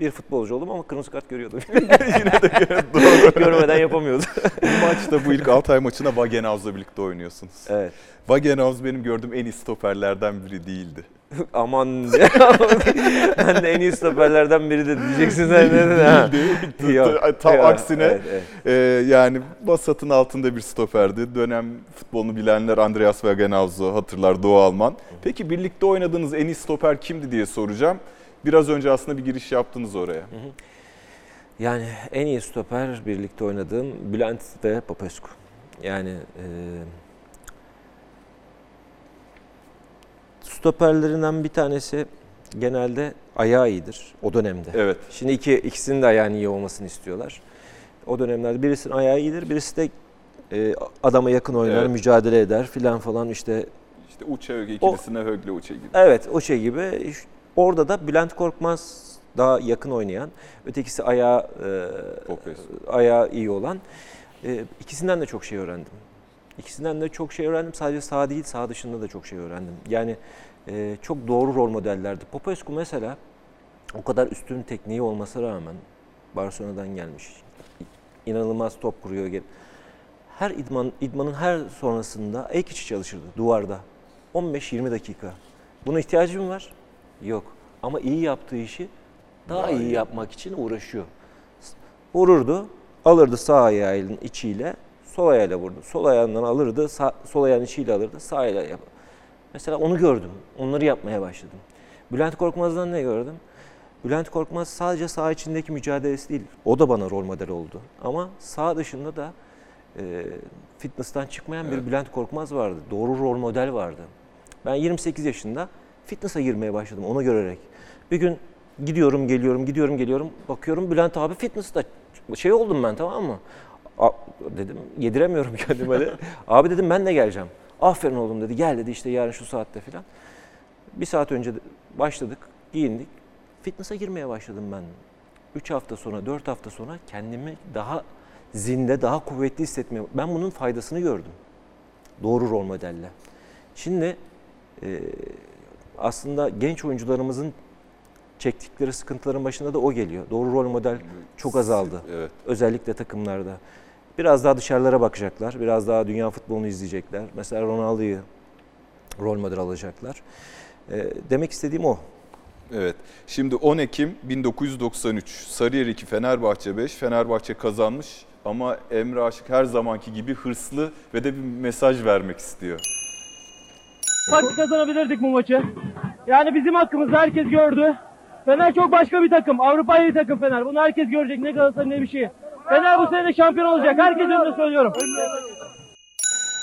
bir futbolcu oldum ama kırmızı kart görüyordum.
Yine de doğru.
Görmeden yapamıyordum.
Bu maçta bu ilk Altay maçına Wagenhaus'la birlikte oynuyorsunuz.
evet.
Wagenhaus benim gördüğüm en iyi stoperlerden biri değildi.
Aman ben de en iyi stoperlerden biri de diyeceksin sen ne?
Değildi. Tam
yok,
aksine
evet, evet.
Ee, yani vasatın altında bir stoperdi. Dönem futbolunu bilenler Andreas Wagenhaus'u hatırlar Doğu Alman. Peki birlikte oynadığınız en iyi stoper kimdi diye soracağım. Biraz önce aslında bir giriş yaptınız oraya.
Yani en iyi stoper birlikte oynadığım Bülent ve Popescu. Yani e, stoperlerinden bir tanesi genelde ayağı iyidir o dönemde.
Evet.
Şimdi iki, ikisinin de ayağının iyi olmasını istiyorlar. O dönemlerde birisinin ayağı iyidir, birisi de e, adama yakın oynar,
Evet.
mücadele eder filan falan işte.
İşte Uçe Öge ikilisine Högle Uçe gibi.
Evet şey gibi. Orada da Bülent Korkmaz daha yakın oynayan, ötekisi ayağı e, ayağı iyi olan. E, ikisinden de çok şey öğrendim. İkisinden de çok şey öğrendim. Sadece sağ değil, sağ dışında da çok şey öğrendim. Yani e, çok doğru rol modellerdi. Popescu mesela o kadar üstün tekniği olmasına rağmen Barcelona'dan gelmiş. İnanılmaz top kuruyor. Gel- Her idman idmanın her sonrasında ek içi çalışırdı duvarda. 15-20 dakika. Buna ihtiyacım var? Yok. Ama iyi yaptığı işi daha,
Daha
iyi,
iyi.
yapmak için uğraşıyor. Vururdu, alırdı sağ ayağının içiyle, sol ayağıyla vurdu. Sol ayağından alırdı, sağ, sol ayağının içiyle alırdı, sağ ayağıyla yap. Mesela onu gördüm. Onları yapmaya başladım. Bülent Korkmaz'dan ne gördüm? Bülent Korkmaz sadece sağ içindeki mücadelesi değil. O da bana rol model oldu. Ama sağ dışında da e, fitness'tan çıkmayan bir Bülent Korkmaz vardı. Doğru rol model vardı. Ben 28 yaşında fitness'a girmeye başladım onu görerek. Bir gün gidiyorum geliyorum gidiyorum geliyorum bakıyorum Bülent abi fitness'ta şey oldum ben tamam mı? A- dedim yediremiyorum kendime de. abi dedim ben de geleceğim. Aferin oğlum dedi gel dedi işte yarın şu saatte falan. Bir saat önce başladık giyindik. Fitness'a girmeye başladım ben. 3 hafta sonra 4 hafta sonra kendimi daha zinde daha kuvvetli hissetmeye ben bunun faydasını gördüm. Doğru rol modelle. Şimdi e, aslında genç oyuncularımızın çektikleri sıkıntıların başında da o geliyor. Doğru rol model çok azaldı.
Evet.
Özellikle takımlarda. Biraz daha dışarılara bakacaklar. Biraz daha dünya futbolunu izleyecekler. Mesela Ronaldo'yu rol model alacaklar. E, demek istediğim o.
Evet. Şimdi 10 Ekim 1993. Sarıyer 2, Fenerbahçe 5. Fenerbahçe kazanmış ama Emre Aşık her zamanki gibi hırslı ve de bir mesaj vermek istiyor.
Bak kazanabilirdik bu maçı. Yani bizim hakkımızda herkes gördü. Fener çok başka bir takım. Avrupa'yı bir takım Fener. Bunu herkes görecek. Ne Galatasaray ne bir şey. Fener bu sene de şampiyon olacak. Herkes önünde söylüyorum.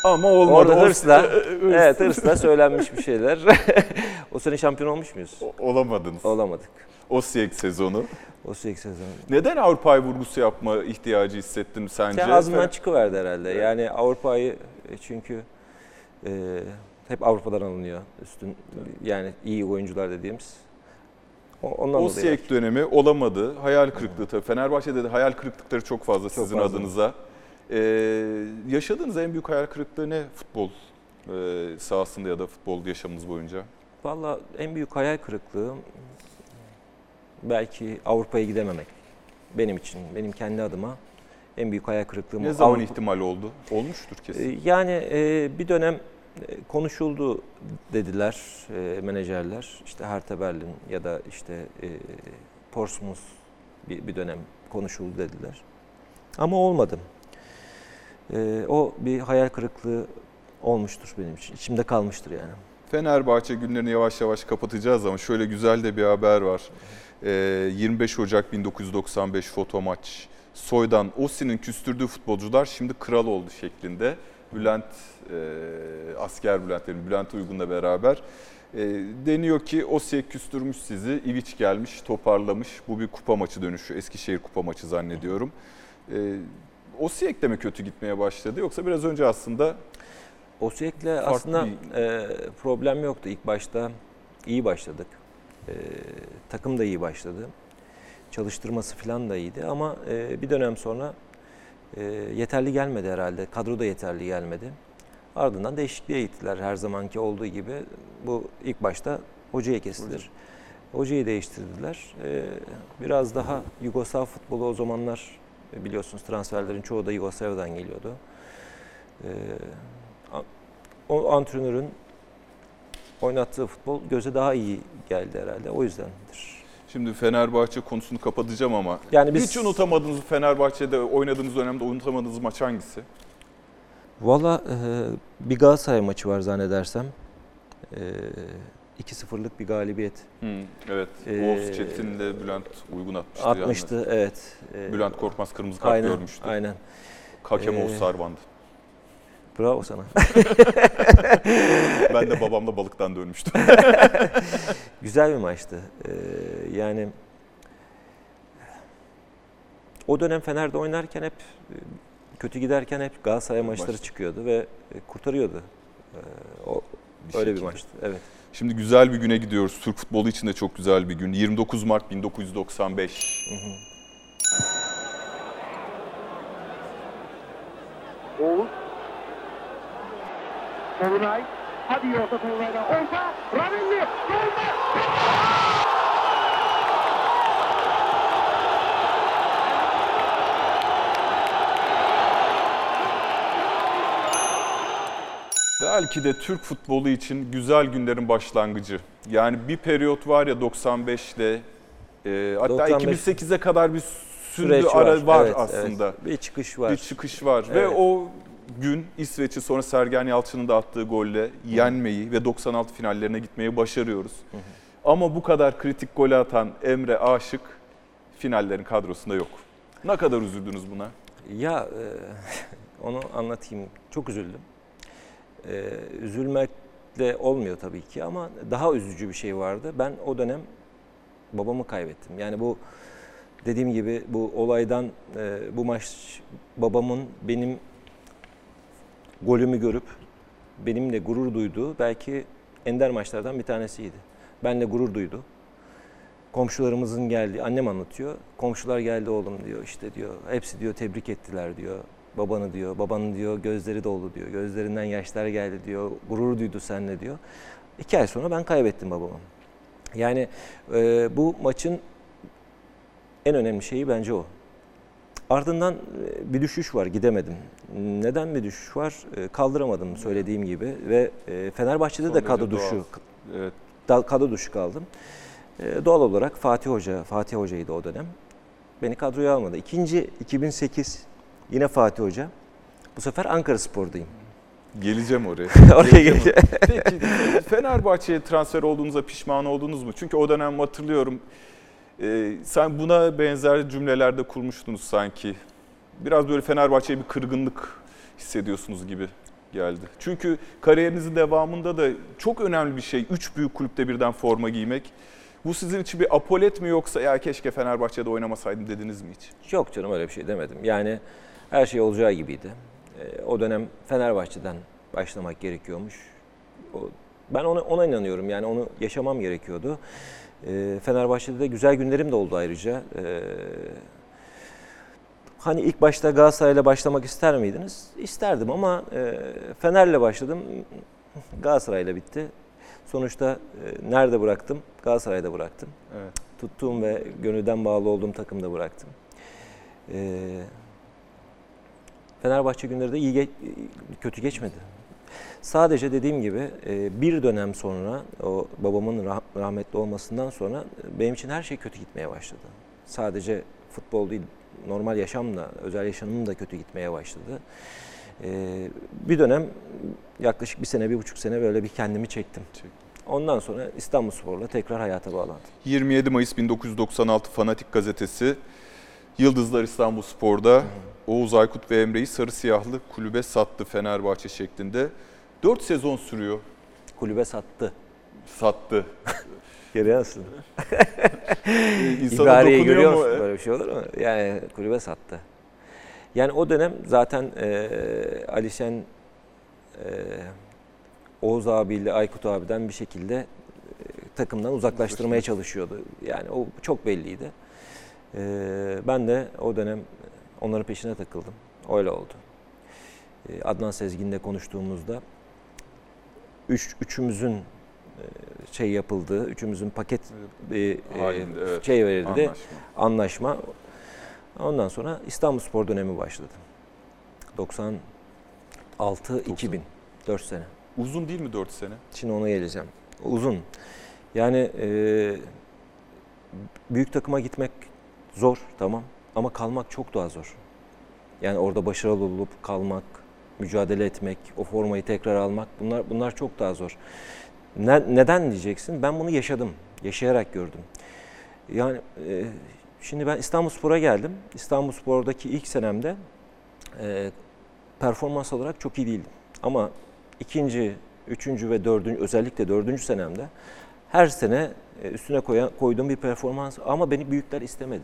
Ama olmadı.
Orada hırsla,
Hırs-
evet hırsla söylenmiş bir şeyler. o sene şampiyon olmuş muyuz?
O- Olamadınız.
Olamadık.
Osijek sezonu.
O sürekli sezon.
Neden Avrupa'yı vurgusu yapma ihtiyacı hissettin sence?
Ya ağzımdan çıkıverdi herhalde. Yani Avrupa'yı e, çünkü e, hep Avrupa'dan alınıyor üstün yani iyi oyuncular dediğimiz. O- Ondan.
Osijek dönemi olamadı. Hayal kırıklığı tabii. Fenerbahçe'de de hayal kırıklıkları çok fazla sizin
fazla.
adınıza. Ee, yaşadığınız en büyük hayal kırıklığı ne futbol e, sahasında ya da futbol yaşamınız boyunca?
Valla en büyük hayal kırıklığı belki Avrupa'ya gidememek. Benim için, benim kendi adıma en büyük hayal kırıklığım.
Ne
o.
zaman
Avrupa-
ihtimal oldu? Olmuştur kesin.
Ee, Yani e, bir dönem konuşuldu dediler e, menajerler. İşte Hertha Berlin ya da işte e, Portsmouth bir, bir dönem konuşuldu dediler. Ama olmadı. E, o bir hayal kırıklığı olmuştur benim için. İçimde kalmıştır yani.
Fenerbahçe günlerini yavaş yavaş kapatacağız ama şöyle güzel de bir haber var. Ee, 25 Ocak 1995 foto maç. Soydan Ossi'nin küstürdüğü futbolcular şimdi kral oldu şeklinde. Bülent, e, asker Bülent'lerin, Bülent Uygun'la beraber. E, deniyor ki Ossi'ye küstürmüş sizi, İviç gelmiş, toparlamış. Bu bir kupa maçı dönüşü, Eskişehir kupa maçı zannediyorum. E, Osijek de mi kötü gitmeye başladı yoksa biraz önce aslında
Osijek'le aslında
bir-
e, problem yoktu. İlk başta iyi başladık. E, takım da iyi başladı. çalıştırması falan da iyiydi ama e, bir dönem sonra e, yeterli gelmedi herhalde. Kadro da yeterli gelmedi. Ardından değişikliğe gittiler her zamanki olduğu gibi. Bu ilk başta hocaya kestiler. Hocayı değiştirdiler. E, biraz daha Yugoslav futbolu o zamanlar e, biliyorsunuz transferlerin çoğu da Yugoslavya'dan geliyordu. E, o antrenörün oynattığı futbol göze daha iyi geldi herhalde. O yüzdendir.
Şimdi Fenerbahçe konusunu kapatacağım ama
Yani biz
hiç unutamadığınız Fenerbahçe'de oynadığınız dönemde unutamadığınız maç hangisi?
Valla e, bir Galatasaray maçı var zannedersem. E, 2-0'lık bir galibiyet
Hı, evet.
Ee,
Oğuz Çetin'le Bülent uygun atmıştı.
atmıştı. Evet. E,
Yani. Bülent Korkmaz kırmızı kart
aynen,
görmüştü.
Aynen.
Hakem
Ee,
Oğuz Sarvan'dı.
Bravo sana.
Ben de babamla balıktan dönmüştüm.
Güzel bir maçtı. E, yani o dönem Fener'de oynarken hep e, kötü giderken hep Galatasaray maçları
Maç.
çıkıyordu ve e, kurtarıyordu. E, o öyle bir maçtı. Evet.
Şimdi güzel bir güne gidiyoruz. Türk futbolu için de çok güzel bir gün. 29 Mart 1995.
Oğuz. Tolunay. Hadi orta Tolunay'dan. Orta. Ravelli. Golde.
Belki de Türk futbolu için güzel günlerin başlangıcı. Yani bir periyot var ya 95 ile e, hatta
95
2008'e kadar bir sürdü
Süreç
ara var,
Evet,
aslında.
evet. Bir çıkış var.
Bir çıkış var ve
Evet.
o gün İsveç'i sonra Sergen Yalçın'ın da attığı golle yenmeyi ve 96 finallerine gitmeyi başarıyoruz. Ama bu kadar kritik golü atan Emre Aşık finallerin kadrosunda yok. Ne kadar üzüldünüz buna?
Ya e, onu anlatayım. Çok üzüldüm. E, üzülmekle olmuyor tabii ki ama daha üzücü bir şey vardı. Ben o dönem babamı kaybettim. Yani bu dediğim gibi bu olaydan e, bu maç babamın benim golümü görüp benimle gurur duyduğu belki ender maçlardan bir tanesiydi. Benle gurur duydu. Komşularımızın geldiği, annem anlatıyor. Komşular geldi oğlum diyor işte diyor. Hepsi diyor tebrik ettiler diyor. Babanı diyor. Babanın diyor gözleri doldu diyor. Gözlerinden yaşlar geldi diyor. Gurur duydu seninle diyor. İki ay sonra ben kaybettim babamı. Yani e, bu maçın en önemli şeyi bence o. Ardından e, bir düşüş var, gidemedim. Neden bir düşüş var? E, Kaldıramadım söylediğim gibi ve e, Fenerbahçe'de
Son
de kadro düşü
Evet.
kadro dışı kaldım. Doğal olarak Fatih Hoca, Fatih Hoca'ydı o dönem. Beni kadroya almadı. İkinci 2008 yine Fatih Hoca. Bu sefer Ankara Spor'dayım.
Geleceğim oraya.
Oraya
Geleceğim
geleceğim.
Peki Fenerbahçe'ye transfer olduğunuza pişman oldunuz mu? Çünkü o dönem hatırlıyorum e, sen buna benzer cümlelerde kurmuştunuz sanki. Biraz böyle Fenerbahçe'ye bir kırgınlık hissediyorsunuz gibi geldi. Çünkü kariyerinizin devamında da çok önemli bir şey. Üç büyük kulüpte birden forma giymek. Bu sizin için bir apolet mi yoksa ya keşke Fenerbahçe'de oynamasaydım dediniz mi hiç?
Yok canım öyle bir şey demedim. Yani her şey olacağı gibiydi. E, o dönem Fenerbahçe'den başlamak gerekiyormuş. O, ben ona, ona inanıyorum. Yani onu yaşamam gerekiyordu. E, Fenerbahçe'de de güzel günlerim de oldu ayrıca. E, hani ilk başta Galatasaray'la başlamak ister miydiniz? İsterdim ama e, Fener'le başladım. Galatasaray'la bitti. Sonuçta e, nerede bıraktım? Galatasaray'da bıraktım.
Evet.
Tuttuğum ve gönülden bağlı olduğum takımda bıraktım. E, Fenerbahçe günleri de iyi ge- kötü geçmedi. Sadece dediğim gibi e, bir dönem sonra o babamın rah- rahmetli olmasından sonra e, benim için her şey kötü gitmeye başladı. Sadece futbol değil, normal yaşamla, özel yaşamım da kötü gitmeye başladı. E, bir dönem yaklaşık bir sene, bir buçuk sene böyle bir kendimi çektim.
Çek.
Ondan sonra İstanbulspor'la tekrar hayata bağlandım.
27 Mayıs 1996 Fanatik Gazetesi Yıldızlar İstanbul Spor'da Oğuz Aykut ve Emre'yi sarı siyahlı kulübe sattı Fenerbahçe şeklinde. 4 sezon sürüyor.
Kulübe sattı.
Sattı.
Görüyor musun? İbareyi görüyor
dokunuyor mu?
musun? Böyle bir şey olur mu? Yani kulübe sattı. Yani o dönem zaten e, Ali Şen, e, Oğuz abiyle Aykut abiden bir şekilde e, takımdan uzaklaştırmaya çalışıyordu. Yani o çok belliydi. Ee, ben de o dönem onların peşine takıldım. Öyle oldu. Ee, Adnan Sezgin'le konuştuğumuzda üç, üçümüzün e, şey yapıldığı, üçümüzün paket bir e,
Halinde, evet.
şey verildi,
Anlaşma.
anlaşma. Ondan sonra İstanbulspor dönemi başladı. 96-2000, 4 sene.
Uzun değil mi 4 sene?
Şimdi ona geleceğim. Uzun. Yani e, büyük takıma gitmek zor tamam ama kalmak çok daha zor. Yani orada başarılı olup kalmak, mücadele etmek, o formayı tekrar almak bunlar bunlar çok daha zor. Ne- neden diyeceksin? Ben bunu yaşadım. Yaşayarak gördüm. Yani e, şimdi ben İstanbulspor'a geldim. İstanbulspor'daki ilk senemde e, performans olarak çok iyi değildim. Ama ikinci, üçüncü ve dördüncü, özellikle dördüncü senemde her sene üstüne koyan, koyduğum bir performans ama beni büyükler istemedi.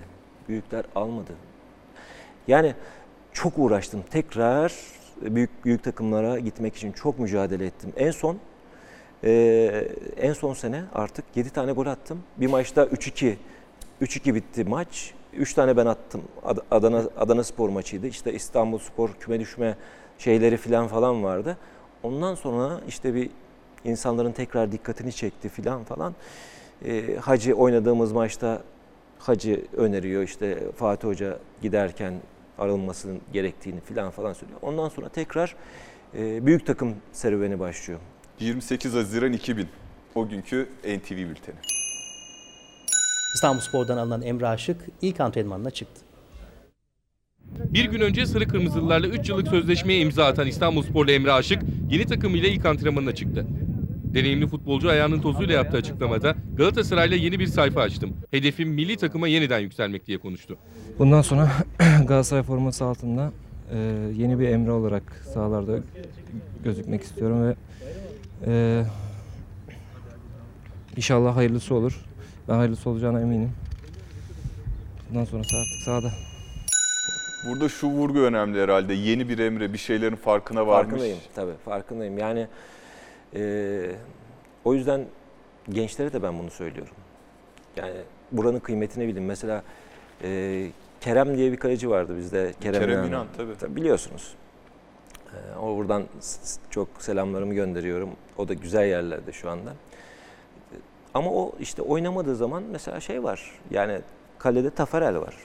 Büyükler almadı. Yani çok uğraştım. Tekrar büyük büyük takımlara gitmek için çok mücadele ettim. En son e, en son sene artık 7 tane gol attım. Bir maçta 3-2 3-2 bitti maç. 3 tane ben attım. Ad- Adana Adana Spor maçıydı. İşte İstanbul Spor küme düşme şeyleri filan falan vardı. Ondan sonra işte bir insanların tekrar dikkatini çekti filan falan. Ee, Hacı oynadığımız maçta Hacı öneriyor işte Fatih Hoca giderken arılmasının gerektiğini filan falan söylüyor. Ondan sonra tekrar e, büyük takım serüveni başlıyor.
28 Haziran 2000. O günkü NTV bülteni.
İstanbulspor'dan alınan Emre Aşık ilk antrenmanına çıktı.
Bir gün önce Sarı Kırmızılılarla 3 yıllık sözleşmeye imza atan İstanbulsporlu Emre Aşık yeni takımıyla ilk antrenmanına çıktı. Deneyimli futbolcu ayağının tozuyla yaptığı açıklamada Galatasaray'la yeni bir sayfa açtım. Hedefim milli takıma yeniden yükselmek diye konuştu.
Bundan sonra Galatasaray forması altında e, yeni bir Emre olarak sahalarda gözükmek istiyorum ve e, inşallah hayırlısı olur. Ben hayırlısı olacağına eminim. Bundan sonrası artık sahada.
Burada şu vurgu önemli herhalde. Yeni bir Emre bir şeylerin farkına varmış.
Farkındayım tabii farkındayım. Yani e, o yüzden gençlere de ben bunu söylüyorum. Yani buranın kıymetini bilin. Mesela e, Kerem diye bir kaleci vardı bizde. Kerem,
Kerem
İnan.
İnan, tabii.
Tabii biliyorsunuz. E, o buradan çok selamlarımı gönderiyorum. O da güzel yerlerde şu anda. Ama o işte oynamadığı zaman mesela şey var. Yani kalede Tafarel var.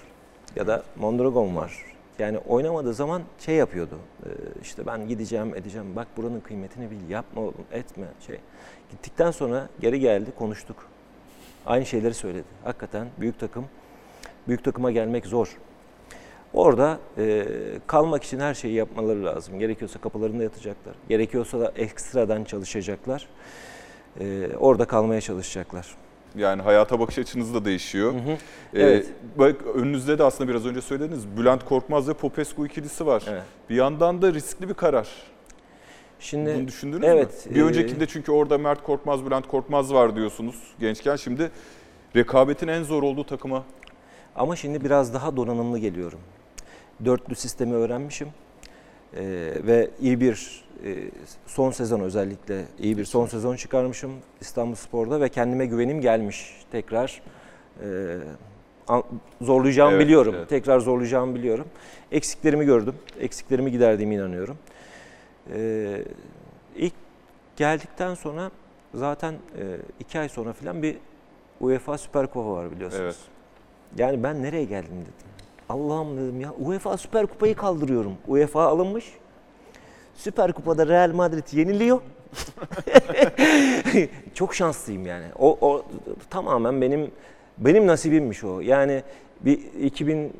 Ya da Mondragon var. Yani oynamadığı zaman şey yapıyordu. e, işte ben gideceğim edeceğim. Bak buranın kıymetini bil. Yapma oğlum etme şey. Gittikten sonra geri geldi konuştuk. Aynı şeyleri söyledi. Hakikaten büyük takım. Büyük takıma gelmek zor. Orada e, kalmak için her şeyi yapmaları lazım. Gerekiyorsa kapılarında yatacaklar. Gerekiyorsa da ekstradan çalışacaklar. E, orada kalmaya çalışacaklar.
Yani hayata bakış açınız da değişiyor. Ee,
Evet.
bak önünüzde de aslında biraz önce söylediniz. Bülent Korkmaz ve Popescu ikilisi var.
Evet.
Bir yandan da riskli bir karar.
Şimdi
Bunu düşündünüz
evet,
mü? Bir
e,
öncekinde çünkü orada Mert Korkmaz, Bülent Korkmaz var diyorsunuz gençken. Şimdi rekabetin en zor olduğu takıma
Ama şimdi biraz daha donanımlı geliyorum. Dörtlü sistemi öğrenmişim. Ee, ve iyi bir son sezon özellikle iyi bir son sezon çıkarmışım İstanbul Spor'da ve kendime güvenim gelmiş tekrar. An- zorlayacağımı
Evet,
biliyorum.
evet.
Tekrar zorlayacağımı biliyorum. Eksiklerimi gördüm. Eksiklerimi giderdiğime inanıyorum. Ee, ilk geldikten sonra zaten e, iki ay sonra falan bir UEFA Süper Kupa var biliyorsunuz.
Evet.
Yani ben nereye geldim dedim. Allah'ım dedim ya UEFA Süper Kupayı kaldırıyorum. UEFA alınmış. Süper Kupa'da Real Madrid yeniliyor. Çok şanslıyım yani. O, o tamamen benim benim nasibimmiş o. Yani bir 2000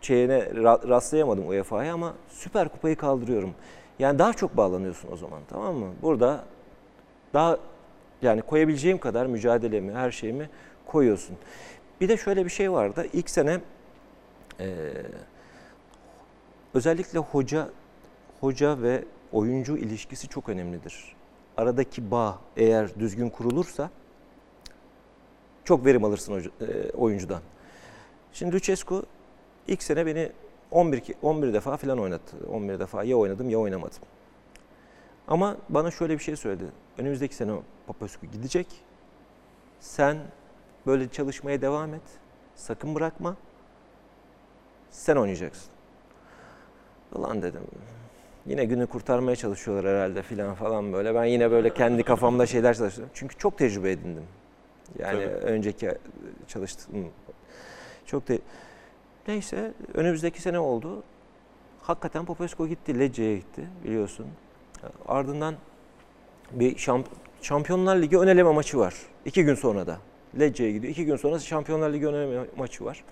şeyine ra- rastlayamadım UEFA'ya ama Süper Kupayı kaldırıyorum. Yani daha çok bağlanıyorsun o zaman tamam mı? Burada daha yani koyabileceğim kadar mücadelemi, her şeyimi koyuyorsun. Bir de şöyle bir şey vardı. İlk sene eee, özellikle hoca hoca ve oyuncu ilişkisi çok önemlidir. Aradaki bağ eğer düzgün kurulursa çok verim alırsın eee, oyuncudan. Şimdi Lucescu ilk sene beni 11 ki- 11 defa falan oynattı. 11 defa ya oynadım ya oynamadım. Ama bana şöyle bir şey söyledi. Önümüzdeki sene Popescu gidecek. Sen böyle çalışmaya devam et. Sakın bırakma. Sen oynayacaksın. Ulan dedim. Yine günü kurtarmaya çalışıyorlar herhalde filan falan böyle. Ben yine böyle kendi kafamda şeyler çalışıyorum. Çünkü çok tecrübe edindim. Yani
Tabii.
önceki çalıştığım çok de neyse önümüzdeki sene oldu. Hakikaten Popescu gitti, Lecce'ye gitti biliyorsun. Ardından bir şamp Şampiyonlar Ligi ön eleme maçı var. İki gün sonra da. Lecce'ye gidiyor. İki gün sonra Şampiyonlar Ligi ön eleme maçı var.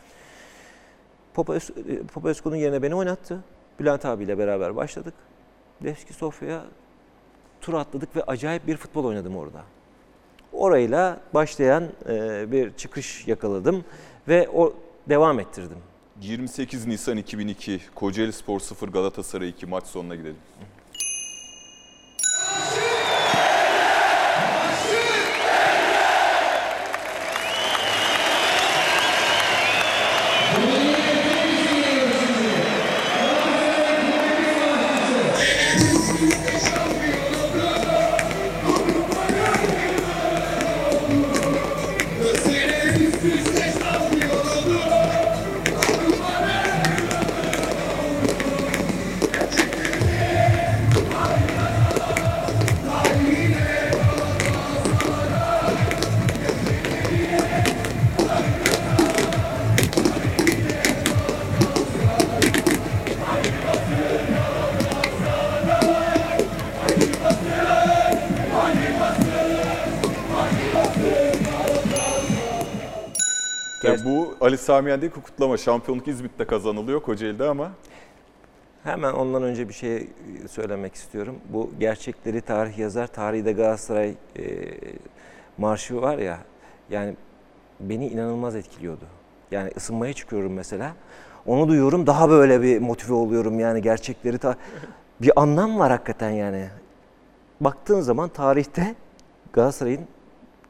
E, Popescu'nun yerine beni oynattı. Bülent abiyle beraber başladık. Levski Sofya'ya tur atladık ve acayip bir futbol oynadım orada. Orayla başlayan e, bir çıkış yakaladım ve o devam ettirdim.
28 Nisan 2002 Kocaeli Spor 0 Galatasaray 2 maç sonuna gidelim. Ali Sami Yen'deki kutlama şampiyonluk İzmit'te kazanılıyor Kocaeli'de ama
Hemen ondan önce bir şey söylemek istiyorum. Bu gerçekleri tarih yazar. Tarihi de Galatasaray e, marşı var ya. Yani beni inanılmaz etkiliyordu. Yani ısınmaya çıkıyorum mesela. Onu duyuyorum daha böyle bir motive oluyorum yani gerçekleri ta bir anlam var hakikaten yani. Baktığın zaman tarihte Galatasaray'ın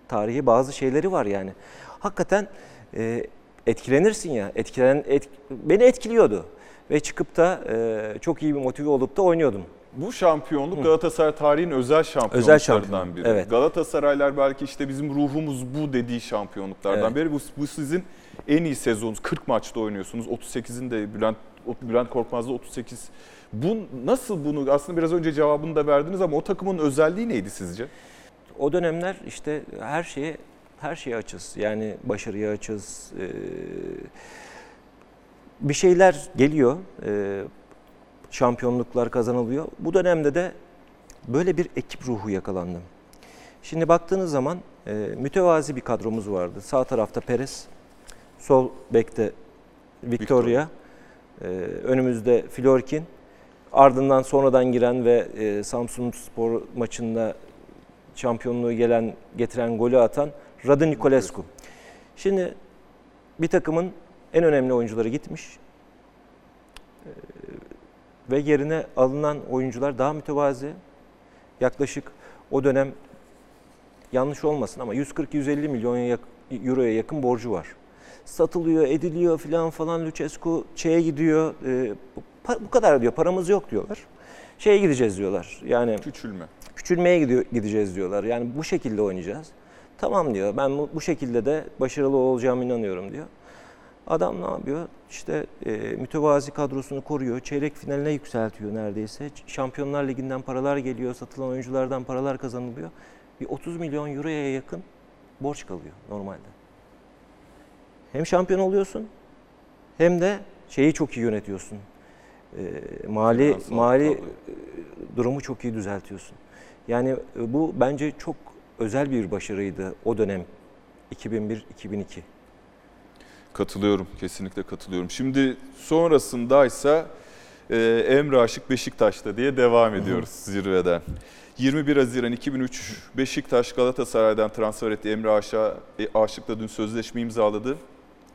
tarihi bazı şeyleri var yani. Hakikaten e, etkilenirsin ya. Etkilen et, beni etkiliyordu ve çıkıp da e, çok iyi bir motive olup da oynuyordum.
bu şampiyonluk Galatasaray tarihinin özel şampiyonluklarından
Özel şampiyon,
biri.
evet.
Galatasaraylar belki işte bizim ruhumuz bu dediği şampiyonluklardan
Evet.
biri. Bu, bu sizin en iyi sezonunuz. 40 maçta oynuyorsunuz. 38'in de Bülent Bülent Korkmaz'da 38. Bu nasıl bunu aslında biraz önce cevabını da verdiniz ama o takımın özelliği neydi sizce?
O dönemler işte her şeye her şeye açız. Yani başarıya açız. Ee, bir şeyler geliyor. Ee, şampiyonluklar kazanılıyor. Bu dönemde de böyle bir ekip ruhu yakalandım. Şimdi baktığınız zaman e, mütevazi bir kadromuz vardı. Sağ tarafta Perez, sol bekte Victoria, e, önümüzde Florkin, ardından sonradan giren ve e, Samsun Spor maçında şampiyonluğu gelen getiren golü atan Radu Nicolescu. Şimdi bir takımın en önemli oyuncuları gitmiş. Ve yerine alınan oyuncular daha mütevazi. Yaklaşık o dönem yanlış olmasın ama 140-150 milyon euroya yakın borcu var. Satılıyor, ediliyor filan falan Lucescu şeye gidiyor. e, bu kadar diyor paramız yok diyorlar. Şeye gideceğiz diyorlar. Yani
Küçülme.
küçülmeye gidiyor, gideceğiz diyorlar. Yani bu şekilde oynayacağız. Tamam diyor. Ben bu, şekilde de başarılı olacağıma inanıyorum diyor. Adam ne yapıyor? İşte e, mütevazi kadrosunu koruyor. Çeyrek finaline yükseltiyor neredeyse. Şampiyonlar Ligi'nden paralar geliyor. Satılan oyunculardan paralar kazanılıyor. Bir 30 milyon euroya yakın borç kalıyor normalde. Hem şampiyon oluyorsun hem de şeyi çok iyi yönetiyorsun. E, mali
Finansal
mali e, durumu çok iyi düzeltiyorsun. Yani e, bu bence çok özel bir başarıydı o dönem 2001-2002.
Katılıyorum, kesinlikle katılıyorum. Şimdi sonrasındaysa e, Emre Aşık Beşiktaş'ta diye devam ediyoruz zirveden. 21 Haziran 2003 Beşiktaş Galatasaray'dan transfer etti. Emre Aşık'a e, Aşık'la dün sözleşme imzaladı.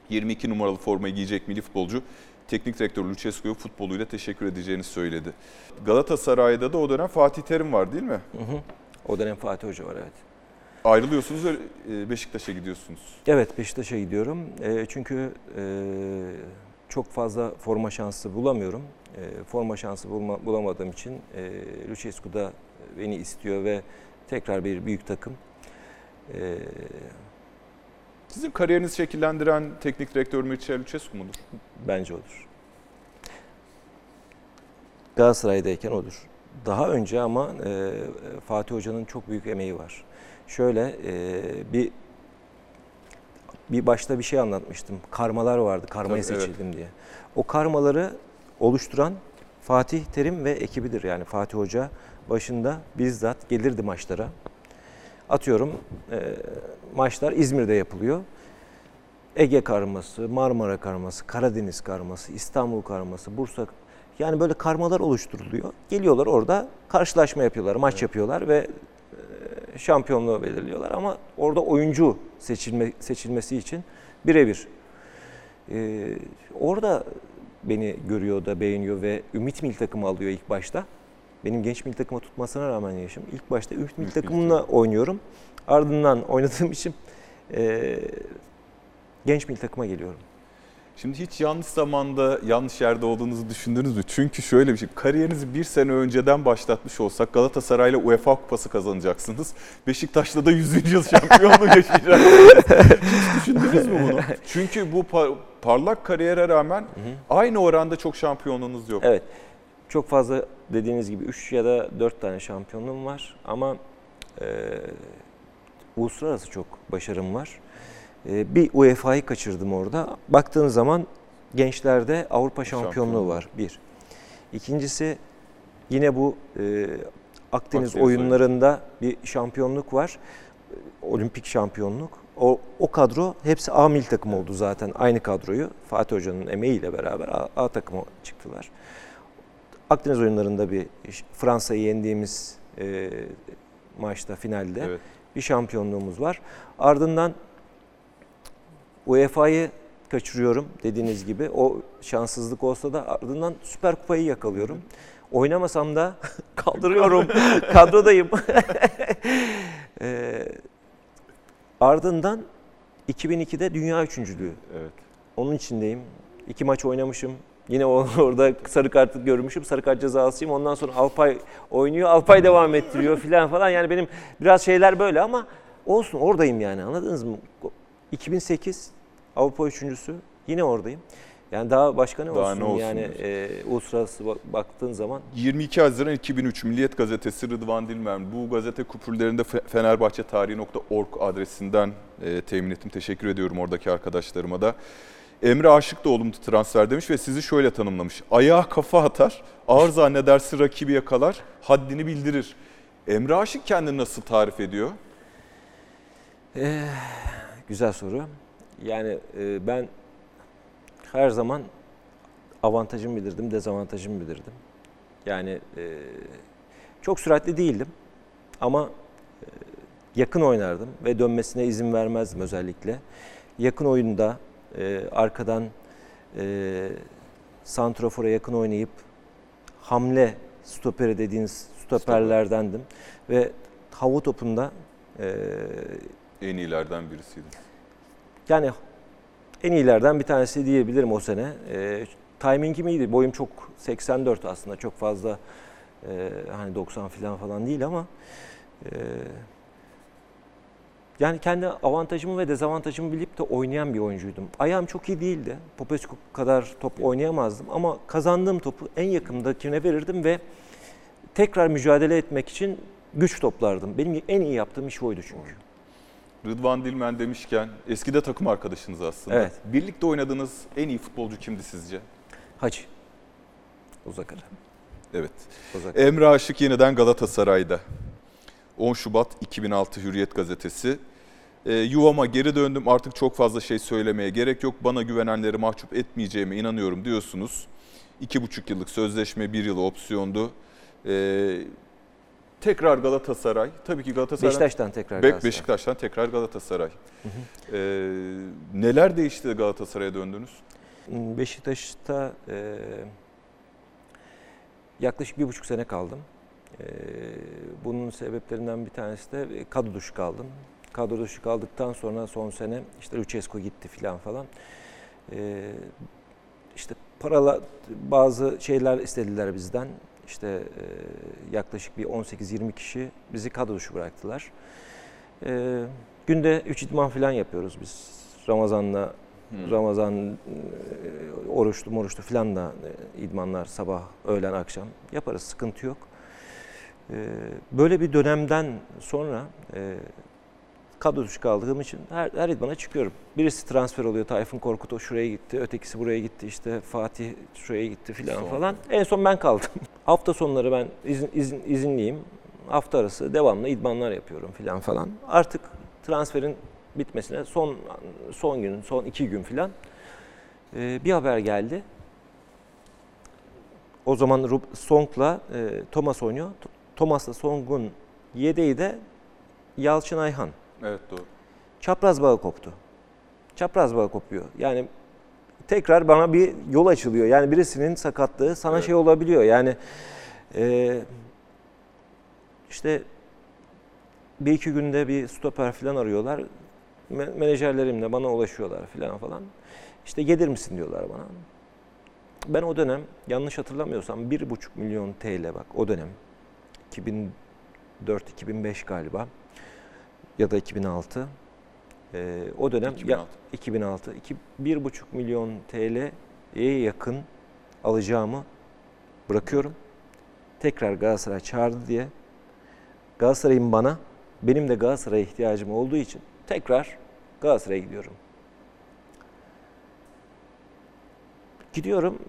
22 numaralı formayı giyecek milli futbolcu teknik direktör Lucescu'ya futboluyla teşekkür edeceğini söyledi. Galatasaray'da da o dönem Fatih Terim var değil mi?
Hı hı. O dönem Fatih Hoca var evet.
Ayrılıyorsunuz ve e, Beşiktaş'a gidiyorsunuz.
Evet Beşiktaş'a gidiyorum. E, çünkü e, çok fazla forma şansı bulamıyorum. E, forma şansı bulma, bulamadığım için e, Lucescu da beni istiyor ve tekrar bir büyük takım. E,
Sizin kariyerinizi şekillendiren teknik direktör Mircea Lucescu mudur?
bence odur. Galatasaray'dayken odur. Daha önce ama e, Fatih Hoca'nın çok büyük emeği var. Şöyle e, bir bir başta bir şey anlatmıştım. Karmalar vardı. Karmaya
Tabii, evet.
seçildim diye. O karmaları oluşturan Fatih Terim ve ekibidir. Yani Fatih Hoca başında bizzat gelirdi maçlara. Atıyorum e, maçlar İzmir'de yapılıyor. Ege karması, Marmara karması, Karadeniz karması, İstanbul karması, Bursa yani böyle karmalar oluşturuluyor. Geliyorlar orada karşılaşma yapıyorlar, maç yapıyorlar ve şampiyonluğu belirliyorlar ama orada oyuncu seçilme, seçilmesi için birebir. E, orada beni görüyor da beğeniyor ve Ümit Milli takımı alıyor ilk başta. Benim genç milli takıma tutmasına rağmen yaşım. İlk başta Ümit Milli takımına oynuyorum. Ardından oynadığım için e, genç milli takıma geliyorum.
Şimdi hiç yanlış zamanda yanlış yerde olduğunuzu düşündünüz mü? Çünkü şöyle bir şey, kariyerinizi bir sene önceden başlatmış olsak Galatasaray'la UEFA Kupası kazanacaksınız. Beşiktaş'la da 100. yıl şampiyonluğu yaşayacaksınız. hiç düşündünüz mü bunu? Çünkü bu par- parlak kariyere rağmen aynı oranda çok şampiyonluğunuz yok.
Evet. Çok fazla dediğiniz gibi 3 ya da 4 tane şampiyonluğum var ama e, uluslararası çok başarım var. E, bir UEFA'yı kaçırdım orada. Baktığın zaman gençlerde Avrupa şampiyonluğu var. Bir. İkincisi yine bu e, Akdeniz,
Akdeniz
oyunlarında bir şampiyonluk var. Olimpik şampiyonluk. O, o kadro hepsi A milli takım oldu zaten. Aynı kadroyu Fatih Hoca'nın emeğiyle beraber A, A takıma çıktılar. Akdeniz oyunlarında bir Fransa'yı yendiğimiz e, maçta finalde
Evet.
bir şampiyonluğumuz var. Ardından UEFA'yı kaçırıyorum dediğiniz gibi. O şanssızlık olsa da ardından Süper Kupayı yakalıyorum. Oynamasam da kaldırıyorum. Kadrodayım. Ee, ardından 2002'de dünya üçüncülüğü.
Evet.
Onun içindeyim. İki maç oynamışım. Yine orada sarı kartı görmüşüm. Sarı kart cezasıyım. Ondan sonra Alpay oynuyor. Alpay devam ettiriyor filan falan. Yani benim biraz şeyler böyle ama olsun oradayım yani anladınız mı? 2008 Avrupa üçüncüsü yine oradayım. Yani daha başka ne
Daha
olsun,
ne olsun
yani
diyorsun.
e, uluslararası bak- baktığın zaman
22 Haziran 2003 Milliyet Gazetesi Rıdvan Dilmen. Bu gazete kupürlerinde fe- fenerbahçetarihi.org adresinden e, temin ettim. Teşekkür ediyorum oradaki arkadaşlarıma da. Emre Aşık da olumlu transfer demiş ve sizi şöyle tanımlamış. Ayağa kafa atar, ağır zannederse rakibi yakalar, haddini bildirir. Emre Aşık kendini nasıl tarif ediyor?
Eh, güzel soru. Yani e, ben her zaman avantajımı bilirdim, dezavantajımı bilirdim. Yani e, çok süratli değildim ama e, yakın oynardım ve dönmesine izin vermezdim özellikle. Yakın oyunda e, arkadan e, santrafora yakın oynayıp hamle stoperi dediğiniz stoperlerdendim ve hava topunda e,
En iyilerden birisiydi.
Yani en iyilerden bir tanesi diyebilirim o sene. E, timingim iyiydi. Boyum çok 84 aslında. Çok fazla e, hani 90 falan falan değil ama e, yani kendi avantajımı ve dezavantajımı bilip de oynayan bir oyuncuydum. Ayağım çok iyi değildi. Popescu kadar top oynayamazdım ama kazandığım topu en yakındakine verirdim ve tekrar mücadele etmek için güç toplardım. Benim en iyi yaptığım iş oydu çünkü.
Rıdvan Dilmen demişken eski de takım arkadaşınız aslında.
Evet.
Birlikte oynadığınız en iyi futbolcu kimdi sizce?
Hacı. Uzak ara.
Evet.
Uzak.
Emre Aşık yeniden Galatasaray'da. 10 Şubat 2006 Hürriyet Gazetesi. Ee, yuvama geri döndüm artık çok fazla şey söylemeye gerek yok. Bana güvenenleri mahcup etmeyeceğime inanıyorum diyorsunuz. 2,5 yıllık sözleşme, 1 yılı opsiyondu. Ee, tekrar Galatasaray. Tabii ki Galatasaray.
Beşiktaş'tan tekrar Galatasaray.
Beşiktaş'tan tekrar Galatasaray. Ee, neler değişti de Galatasaray'a döndünüz?
Beşiktaş'ta e, yaklaşık bir buçuk sene kaldım. E, bunun sebeplerinden bir tanesi de kadro dışı kaldım. Kadro dışı kaldıktan sonra son sene işte Lucescu gitti filan falan. E, işte paralar bazı şeyler istediler bizden. İşte yaklaşık bir 18-20 kişi bizi kadro dışı bıraktılar. E, günde 3 idman falan yapıyoruz biz. Ramazan'la Ramazan, e, oruçlu moruçlu falan da idmanlar sabah, öğlen, akşam yaparız. Sıkıntı yok. Böyle bir dönemden sonra kadro dışı kaldığım için her, her idmana çıkıyorum. Birisi transfer oluyor. Tayfun Korkut o şuraya gitti. Ötekisi buraya gitti. işte Fatih şuraya gitti filan falan. En son ben kaldım. Hafta sonları ben izin, izin, izinliyim. Hafta arası devamlı idmanlar yapıyorum filan falan. Artık transferin bitmesine son son gün, son iki gün filan e, bir haber geldi. O zaman Rub- Song'la e, Thomas oynuyor. Thomas'la Song'un yedeği de Yalçın Ayhan.
Evet doğru.
Çapraz bağı koptu. Çapraz bağı kopuyor. Yani tekrar bana bir yol açılıyor. Yani birisinin sakatlığı sana
Evet.
şey olabiliyor. Yani e, işte bir iki günde bir stoper falan arıyorlar. Me- menajerlerimle bana ulaşıyorlar falan falan. İşte gelir misin diyorlar bana. Ben o dönem yanlış hatırlamıyorsam 1,5 milyon TL bak o dönem 2004-2005 galiba ya da 2006 Ee, o dönem
2006.
ya 2006 iki, 1,5 milyon TL'ye yakın alacağımı bırakıyorum. Tekrar Galatasaray çağırdı diye Galatasaray'ın bana benim de Galatasaray'a ihtiyacım olduğu için tekrar Galatasaray'a gidiyorum. Gidiyorum.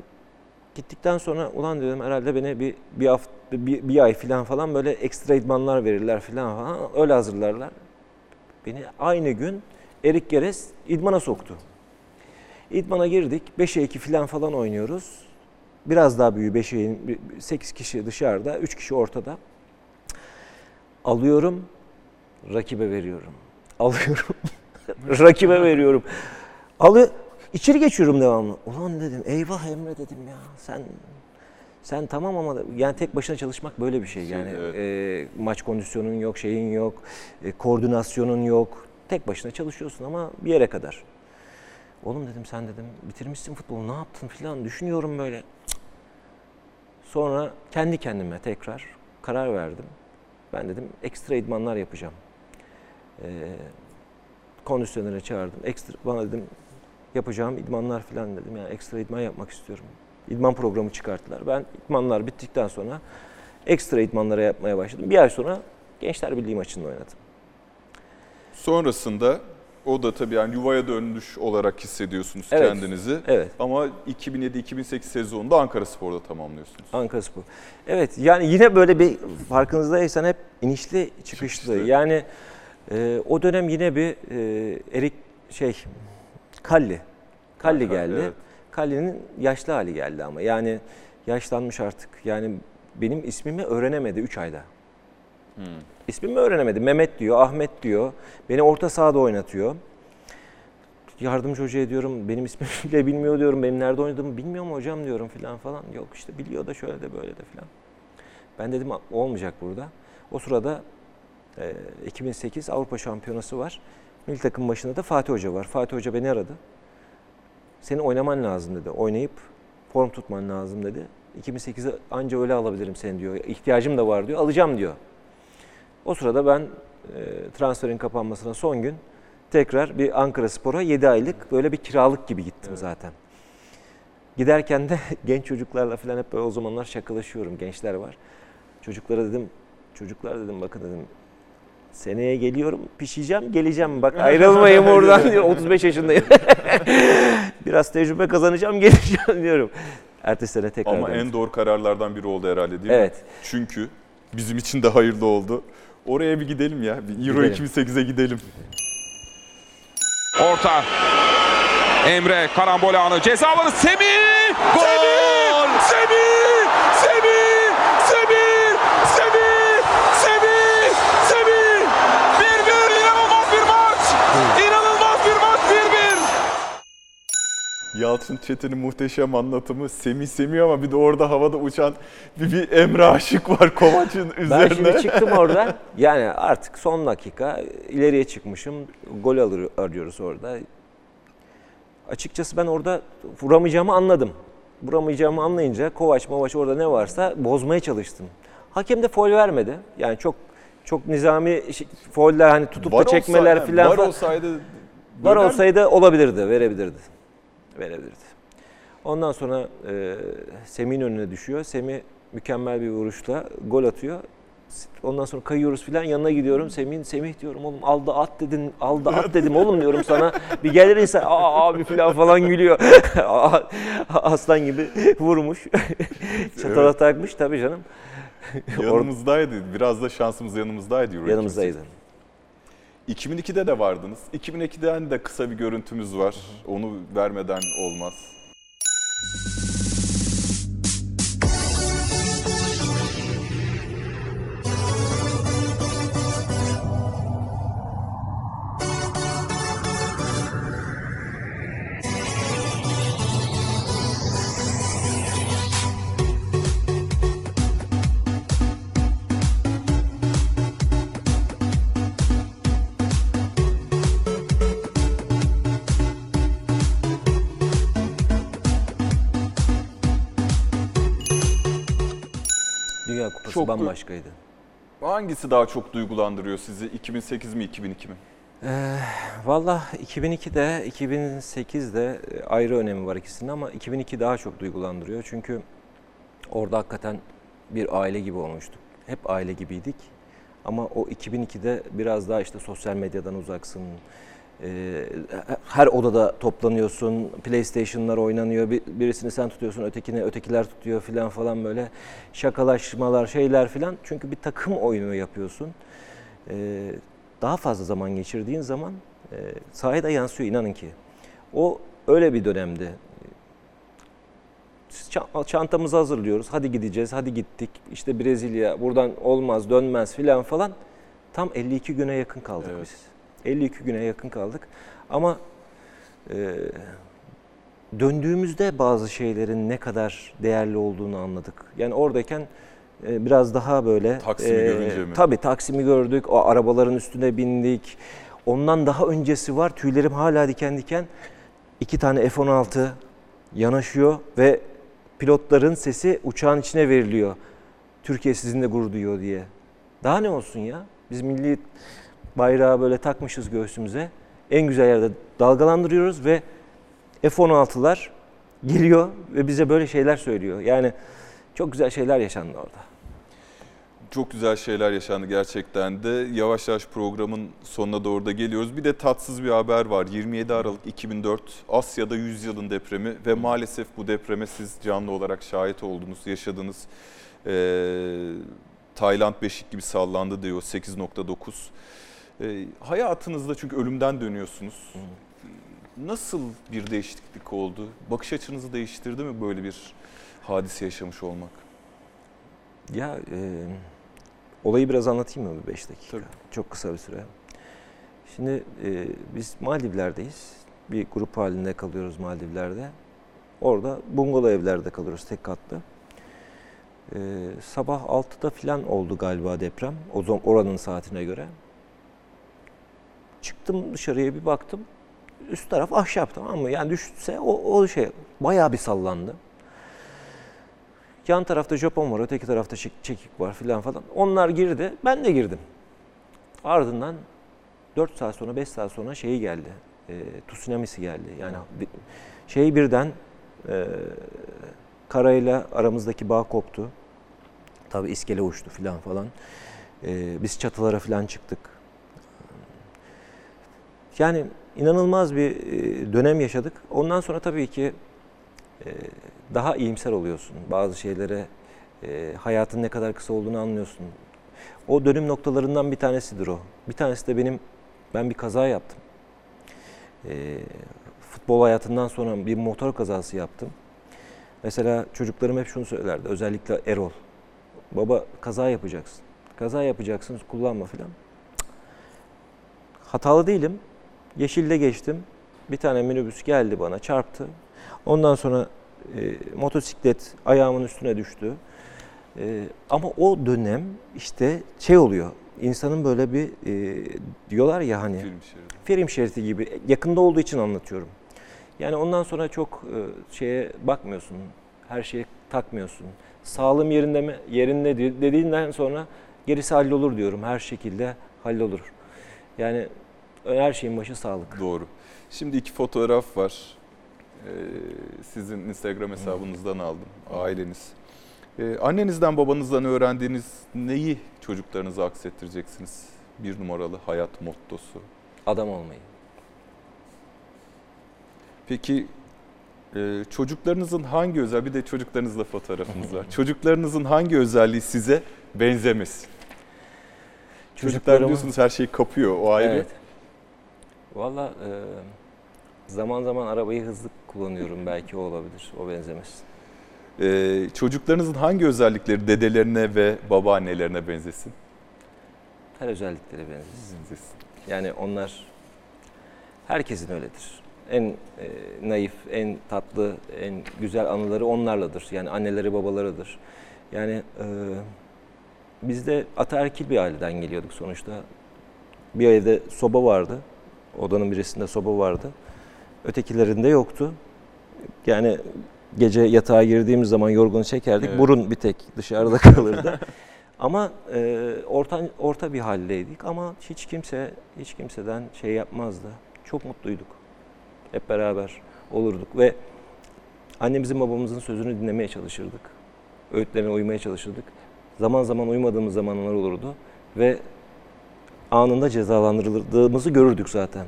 Gittikten sonra ulan dedim herhalde beni bir bir hafta bir, bir ay falan falan böyle ekstra idmanlar verirler falan falan öyle hazırlarlar. Beni aynı gün Erik Geres idmana soktu. İdmana girdik. 5'e 2 falan falan oynuyoruz. Biraz daha büyüğü 5'e 8 kişi dışarıda, 3 kişi ortada. Alıyorum, rakibe veriyorum. Alıyorum, rakibe veriyorum. Alıyor, içeri geçiyorum devamlı. Ulan dedim, eyvah Emre dedim ya. Sen sen tamam ama yani tek başına çalışmak böyle bir şey.
Şey,
Yani
evet.
e, maç kondisyonun yok, şeyin yok, e, koordinasyonun yok. Tek başına çalışıyorsun ama bir yere kadar. Oğlum dedim sen dedim bitirmişsin futbolu ne yaptın filan düşünüyorum böyle. Sonra kendi kendime tekrar karar verdim. Ben dedim ekstra idmanlar yapacağım. Ee, kondisyonere çağırdım. Ekstra bana dedim yapacağım idmanlar falan dedim. Yani ekstra idman yapmak istiyorum. İdman programı çıkarttılar. Ben idmanlar bittikten sonra ekstra idmanlara yapmaya başladım. Bir ay sonra Gençler Birliği maçında oynadım.
Sonrasında o da tabii yani yuvaya dönmüş olarak hissediyorsunuz
Evet.
kendinizi.
Evet.
Ama 2007-2008 sezonunda Ankara Spor'da tamamlıyorsunuz.
Ankara Spor. Evet yani yine böyle bir farkınızdaysan hep inişli çıkışlı.
Çıkışlı.
Yani e, o dönem yine bir e, Erik şey Kalli. Kalli geldi.
evet.
Kalli'nin yaşlı hali geldi ama yani yaşlanmış artık. Yani benim ismimi öğrenemedi 3 ayda.
Hmm.
İsmimi öğrenemedi. Mehmet diyor, Ahmet diyor. Beni orta sahada oynatıyor. Yardımcı hocaya diyorum, benim ismimi bile bilmiyor diyorum. Benim nerede oynadığımı bilmiyor mu hocam diyorum filan falan. Yok işte biliyor da şöyle de böyle de filan. Ben dedim olmayacak burada. O sırada e, 2008 Avrupa Şampiyonası var. Milli takım başında da Fatih Hoca var. Fatih Hoca beni aradı. Senin oynaman lazım dedi. Oynayıp form tutman lazım dedi. 2008'e anca öyle alabilirim seni diyor. İhtiyacım da var diyor. Alacağım diyor. O sırada ben e, transferin kapanmasına son gün tekrar bir Ankara Spor'a 7 aylık böyle bir kiralık gibi gittim zaten. Giderken de genç çocuklarla falan hep böyle o zamanlar şakalaşıyorum. Gençler var. Çocuklara dedim, çocuklar dedim bakın dedim seneye geliyorum pişeceğim geleceğim bak ayrılmayın buradan diyor 35 yaşındayım. Biraz tecrübe kazanacağım geleceğim diyorum. Ertesi sene tekrar
Ama en doğru kararlardan biri oldu herhalde değil mi?
Evet.
Çünkü bizim için de hayırlı oldu. Oraya bir gidelim ya. Bir Euro
Gidelim.
2008'e gidelim.
Orta. Emre karambol anı ceza alanı Semih! Gol! Semih! Semih! Semih!
Yalçın Çetin'in muhteşem anlatımı Semih Semih ama bir de orada havada uçan bir, bir Emre Aşık var Kovaç'ın
Ben
üzerine.
şimdi çıktım oradan. Yani artık son dakika ileriye çıkmışım. Gol alır, arıyoruz orada. Açıkçası ben orada vuramayacağımı anladım. Vuramayacağımı anlayınca Kovaç Movaç orada ne varsa bozmaya çalıştım. Hakem de foul vermedi. Yani çok çok nizami fauller hani tutup
Var
da çekmeler
olsaydı-
filan
Var
falan.
olsaydı
Var olsaydı olabilirdi, verebilirdi. Verebilirdi. Ondan sonra e, Semih'in önüne düşüyor. Semih mükemmel bir vuruşla gol atıyor. Ondan sonra kayıyoruz filan yanına gidiyorum. Semih, Semih diyorum oğlum al da at dedin, al da at dedim oğlum diyorum sana. Bir gelir insan aa abi filan falan gülüyor. Aslan gibi vurmuş. Çatala
Evet.
takmış tabii canım.
Yanımızdaydı. Biraz da şansımız yanımızdaydı.
Yanımızdaydı.
2002'de de vardınız. 2002'den de kısa bir görüntümüz var. Onu vermeden olmaz. Çok-
bambaşkaydı.
Hangisi daha çok duygulandırıyor sizi? 2008 mi 2002 mi?
Ee, Valla 2002'de, 2008'de e, ayrı önemi var ikisinin ama 2002 daha çok duygulandırıyor. Çünkü orada hakikaten bir aile gibi olmuştuk. Hep aile gibiydik. Ama o 2002'de biraz daha işte sosyal medyadan uzaksın. Ee, her odada toplanıyorsun, PlayStation'lar oynanıyor. Bir- Birisini sen tutuyorsun, ötekini ötekiler tutuyor filan falan böyle şakalaşmalar, şeyler filan. Çünkü bir takım oyunu yapıyorsun. Ee, daha fazla zaman geçirdiğin zaman e, sahaya da yansıyor inanın ki. O öyle bir dönemdi. Ça- Çantamızı hazırlıyoruz. Hadi gideceğiz. Hadi gittik. İşte Brezilya buradan olmaz, dönmez filan falan. Tam 52 güne yakın kaldık
Evet.
biz. 52 güne yakın kaldık. Ama e, döndüğümüzde bazı şeylerin ne kadar değerli olduğunu anladık. Yani oradayken e, biraz daha böyle
Taksim'i görünce mi?
Tabii Taksim'i gördük. O arabaların üstüne bindik. Ondan daha öncesi var. Tüylerim hala diken diken. İki tane F-16 yanaşıyor ve pilotların sesi uçağın içine veriliyor. Türkiye sizinle gurur duyuyor diye. Daha ne olsun ya? Biz milli bayrağı böyle takmışız göğsümüze. En güzel yerde dalgalandırıyoruz ve F-16'lar geliyor ve bize böyle şeyler söylüyor. Yani çok güzel şeyler yaşandı orada.
Çok güzel şeyler yaşandı gerçekten de. Yavaş yavaş programın sonuna doğru da geliyoruz. Bir de tatsız bir haber var. 27 Aralık 2004 Asya'da 100 yılın depremi ve maalesef bu depreme siz canlı olarak şahit oldunuz, yaşadınız. Ee, Tayland beşik gibi sallandı diyor 8.9. Ee, hayatınızda çünkü ölümden dönüyorsunuz. Nasıl bir değişiklik oldu? Bakış açınızı değiştirdi mi böyle bir hadise yaşamış olmak?
Ya e, olayı biraz anlatayım mı bir 5 dakika?
Tabii.
Çok kısa bir süre. Şimdi e, biz Maldivler'deyiz. Bir grup halinde kalıyoruz Maldivler'de. Orada bungalov evlerde kalıyoruz tek katlı. E, sabah 6'da falan oldu galiba deprem. O zaman oranın saatine göre. Çıktım dışarıya bir baktım. Üst taraf ahşap tamam mı? Yani düşse o, o şey bayağı bir sallandı. Yan tarafta Japon var, öteki tarafta çek- çekik var filan falan. Onlar girdi, ben de girdim. Ardından 4 saat sonra, 5 saat sonra şeyi geldi. E, tsunamisi geldi. Yani şey birden e, karayla aramızdaki bağ koptu. Tabii iskele uçtu filan falan. E, biz çatılara filan çıktık. Yani inanılmaz bir e, dönem yaşadık. Ondan sonra tabii ki e, daha iyimser oluyorsun. Bazı şeylere e, hayatın ne kadar kısa olduğunu anlıyorsun. O dönüm noktalarından bir tanesidir o. Bir tanesi de benim, ben bir kaza yaptım. Futbol hayatından sonra bir motor kazası yaptım. Mesela çocuklarım hep şunu söylerdi, özellikle Erol. Baba kaza yapacaksın. Kaza yapacaksın, kullanma filan. Hatalı değilim. Yeşilde geçtim. Bir tane minibüs geldi bana, çarptı. Ondan sonra e, motosiklet ayağımın üstüne düştü. E, ama o dönem işte şey oluyor. İnsanın böyle bir e, diyorlar ya hani
Film şeridi.
film şeridi gibi yakında olduğu için anlatıyorum. Yani ondan sonra çok e, şeye bakmıyorsun. Her şeye takmıyorsun. Sağlığım yerinde mi? Yerinde di- dediğinden sonra gerisi hallolur diyorum. Her şekilde hallolur. Yani Her şeyin başı sağlık.
Doğru. Şimdi iki fotoğraf var. Ee, sizin Instagram hesabınızdan aldım. Aileniz. Ee, annenizden babanızdan öğrendiğiniz neyi çocuklarınıza aksettireceksiniz? Bir numaralı hayat mottosu.
Adam olmayı.
Peki e, çocuklarınızın hangi özel bir de çocuklarınızla fotoğrafınız var. Çocuklarınızın hangi özelliği size benzemesin? Çocuklar biliyorsunuz her şeyi kapıyor o ayrı.
Evet. Valla e, zaman zaman arabayı hızlı kullanıyorum belki o olabilir. O benzemez.
Ee, çocuklarınızın hangi özellikleri dedelerine ve babaannelerine benzesin?
Her özellikleri benzesin.
Benzesin.
Yani onlar herkesin öyledir. En e, naif, en tatlı, en güzel anıları onlarladır. Yani anneleri babalarıdır. Yani e, biz de ataerkil bir aileden geliyorduk sonuçta. Bir evde soba vardı. Odanın birisinde soba vardı. Ötekilerinde yoktu. Yani gece yatağa girdiğimiz zaman yorgunu çekerdik.
Evet.
Burun bir tek dışarıda kalırdı. Ama e, orta orta bir haldeydik ama hiç kimse hiç kimseden şey yapmazdı. Çok mutluyduk. Hep beraber olurduk ve annemizin babamızın sözünü dinlemeye çalışırdık. Öğütlerine uymaya çalışırdık. Zaman zaman uymadığımız zamanlar olurdu ve anında cezalandırıldığımızı görürdük zaten.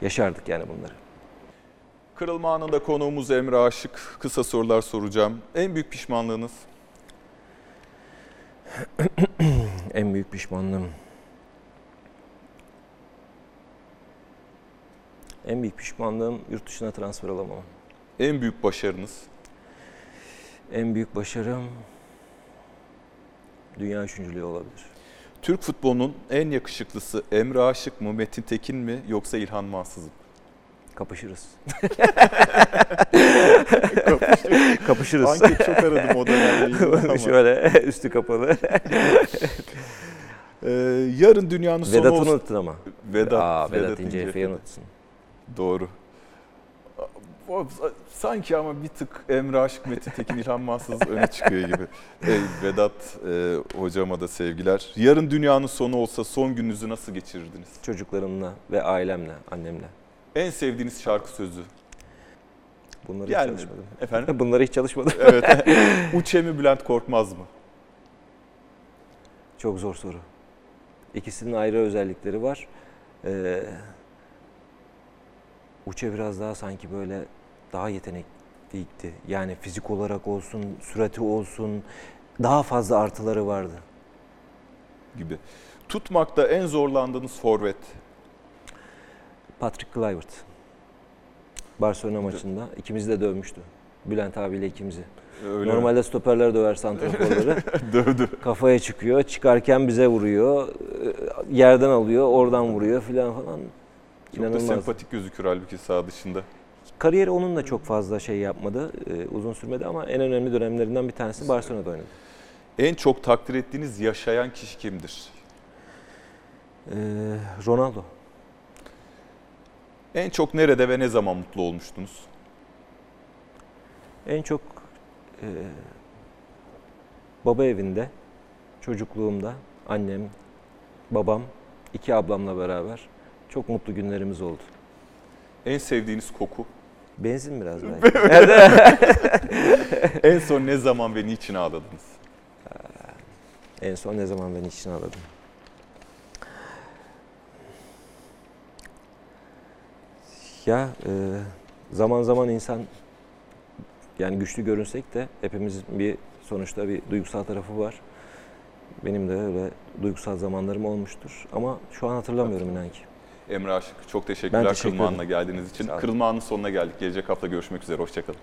Yaşardık yani bunları.
Kırılma anında konuğumuz Emre Aşık. Kısa sorular soracağım. En büyük pişmanlığınız?
En büyük pişmanlığım. En büyük pişmanlığım yurt dışına transfer olamam.
En büyük başarınız?
En büyük başarım dünya üçüncülüğü olabilir.
Türk futbolunun en yakışıklısı Emre Aşık mı, Metin Tekin mi yoksa İlhan Mansız mı?
Kapışırız.
Kapışırız.
Kapışırız.
Anket çok aradım o dönemde.
Şöyle üstü kapalı.
Ee, yarın dünyanın sonu
Vedat'ı unuttun ama.
Vedat,
Aa, Vedat,
Vedat
İnce Efe'yi unuttun.
Doğru. O, sanki ama bir tık Emre Aşık, Metin Tekin, İlhan Mansız öne çıkıyor gibi. Ey, Vedat e, hocama da sevgiler. Yarın dünyanın sonu olsa son gününüzü nasıl geçirirdiniz?
Çocuklarımla ve ailemle, annemle.
En sevdiğiniz şarkı sözü?
Bunları
Yani,
hiç çalışmadım.
Efendim?
Bunları hiç çalışmadım.
Evet. Uçe mi Bülent Korkmaz mı?
Çok zor soru. İkisinin ayrı özellikleri var. Ee, Uçe biraz daha sanki böyle daha yetenekliydi. Yani fizik olarak olsun, sürati olsun daha fazla artıları vardı.
Gibi. Tutmakta en zorlandığınız forvet?
Patrick Kluivert. Barcelona maçında ikimizi de dövmüştü. Bülent abiyle ikimizi.
Öyle
Normalde stoperler döver santraforları.
Dövdü.
Kafaya çıkıyor. Çıkarken bize vuruyor. Yerden alıyor. Oradan vuruyor filan falan.
Çok da
İnanılmaz.
sempatik gözükür halbuki saha dışında.
Kariyeri onun da çok fazla şey yapmadı. e, uzun sürmedi ama en önemli dönemlerinden bir tanesi Barcelona'da oynadı.
En çok takdir ettiğiniz yaşayan kişi kimdir?
Ee, Ronaldo.
En çok nerede ve ne zaman mutlu olmuştunuz?
En çok e, baba evinde, çocukluğumda annem, babam, iki ablamla beraber çok mutlu günlerimiz oldu.
En sevdiğiniz koku?
Benzin biraz belki.
en son ne zaman ve niçin ağladınız?
en son ne zaman ben için ağladım? Ya e, zaman zaman insan yani güçlü görünsek de hepimizin bir sonuçta bir duygusal tarafı var. Benim de öyle duygusal zamanlarım olmuştur. Ama şu an hatırlamıyorum inan ki.
Emre Aşık çok teşekkürler
teşekkür
Kırılma. Anı'na geldiğiniz için. Kırılma Anı sonuna geldik. Gelecek hafta görüşmek üzere. Hoşçakalın.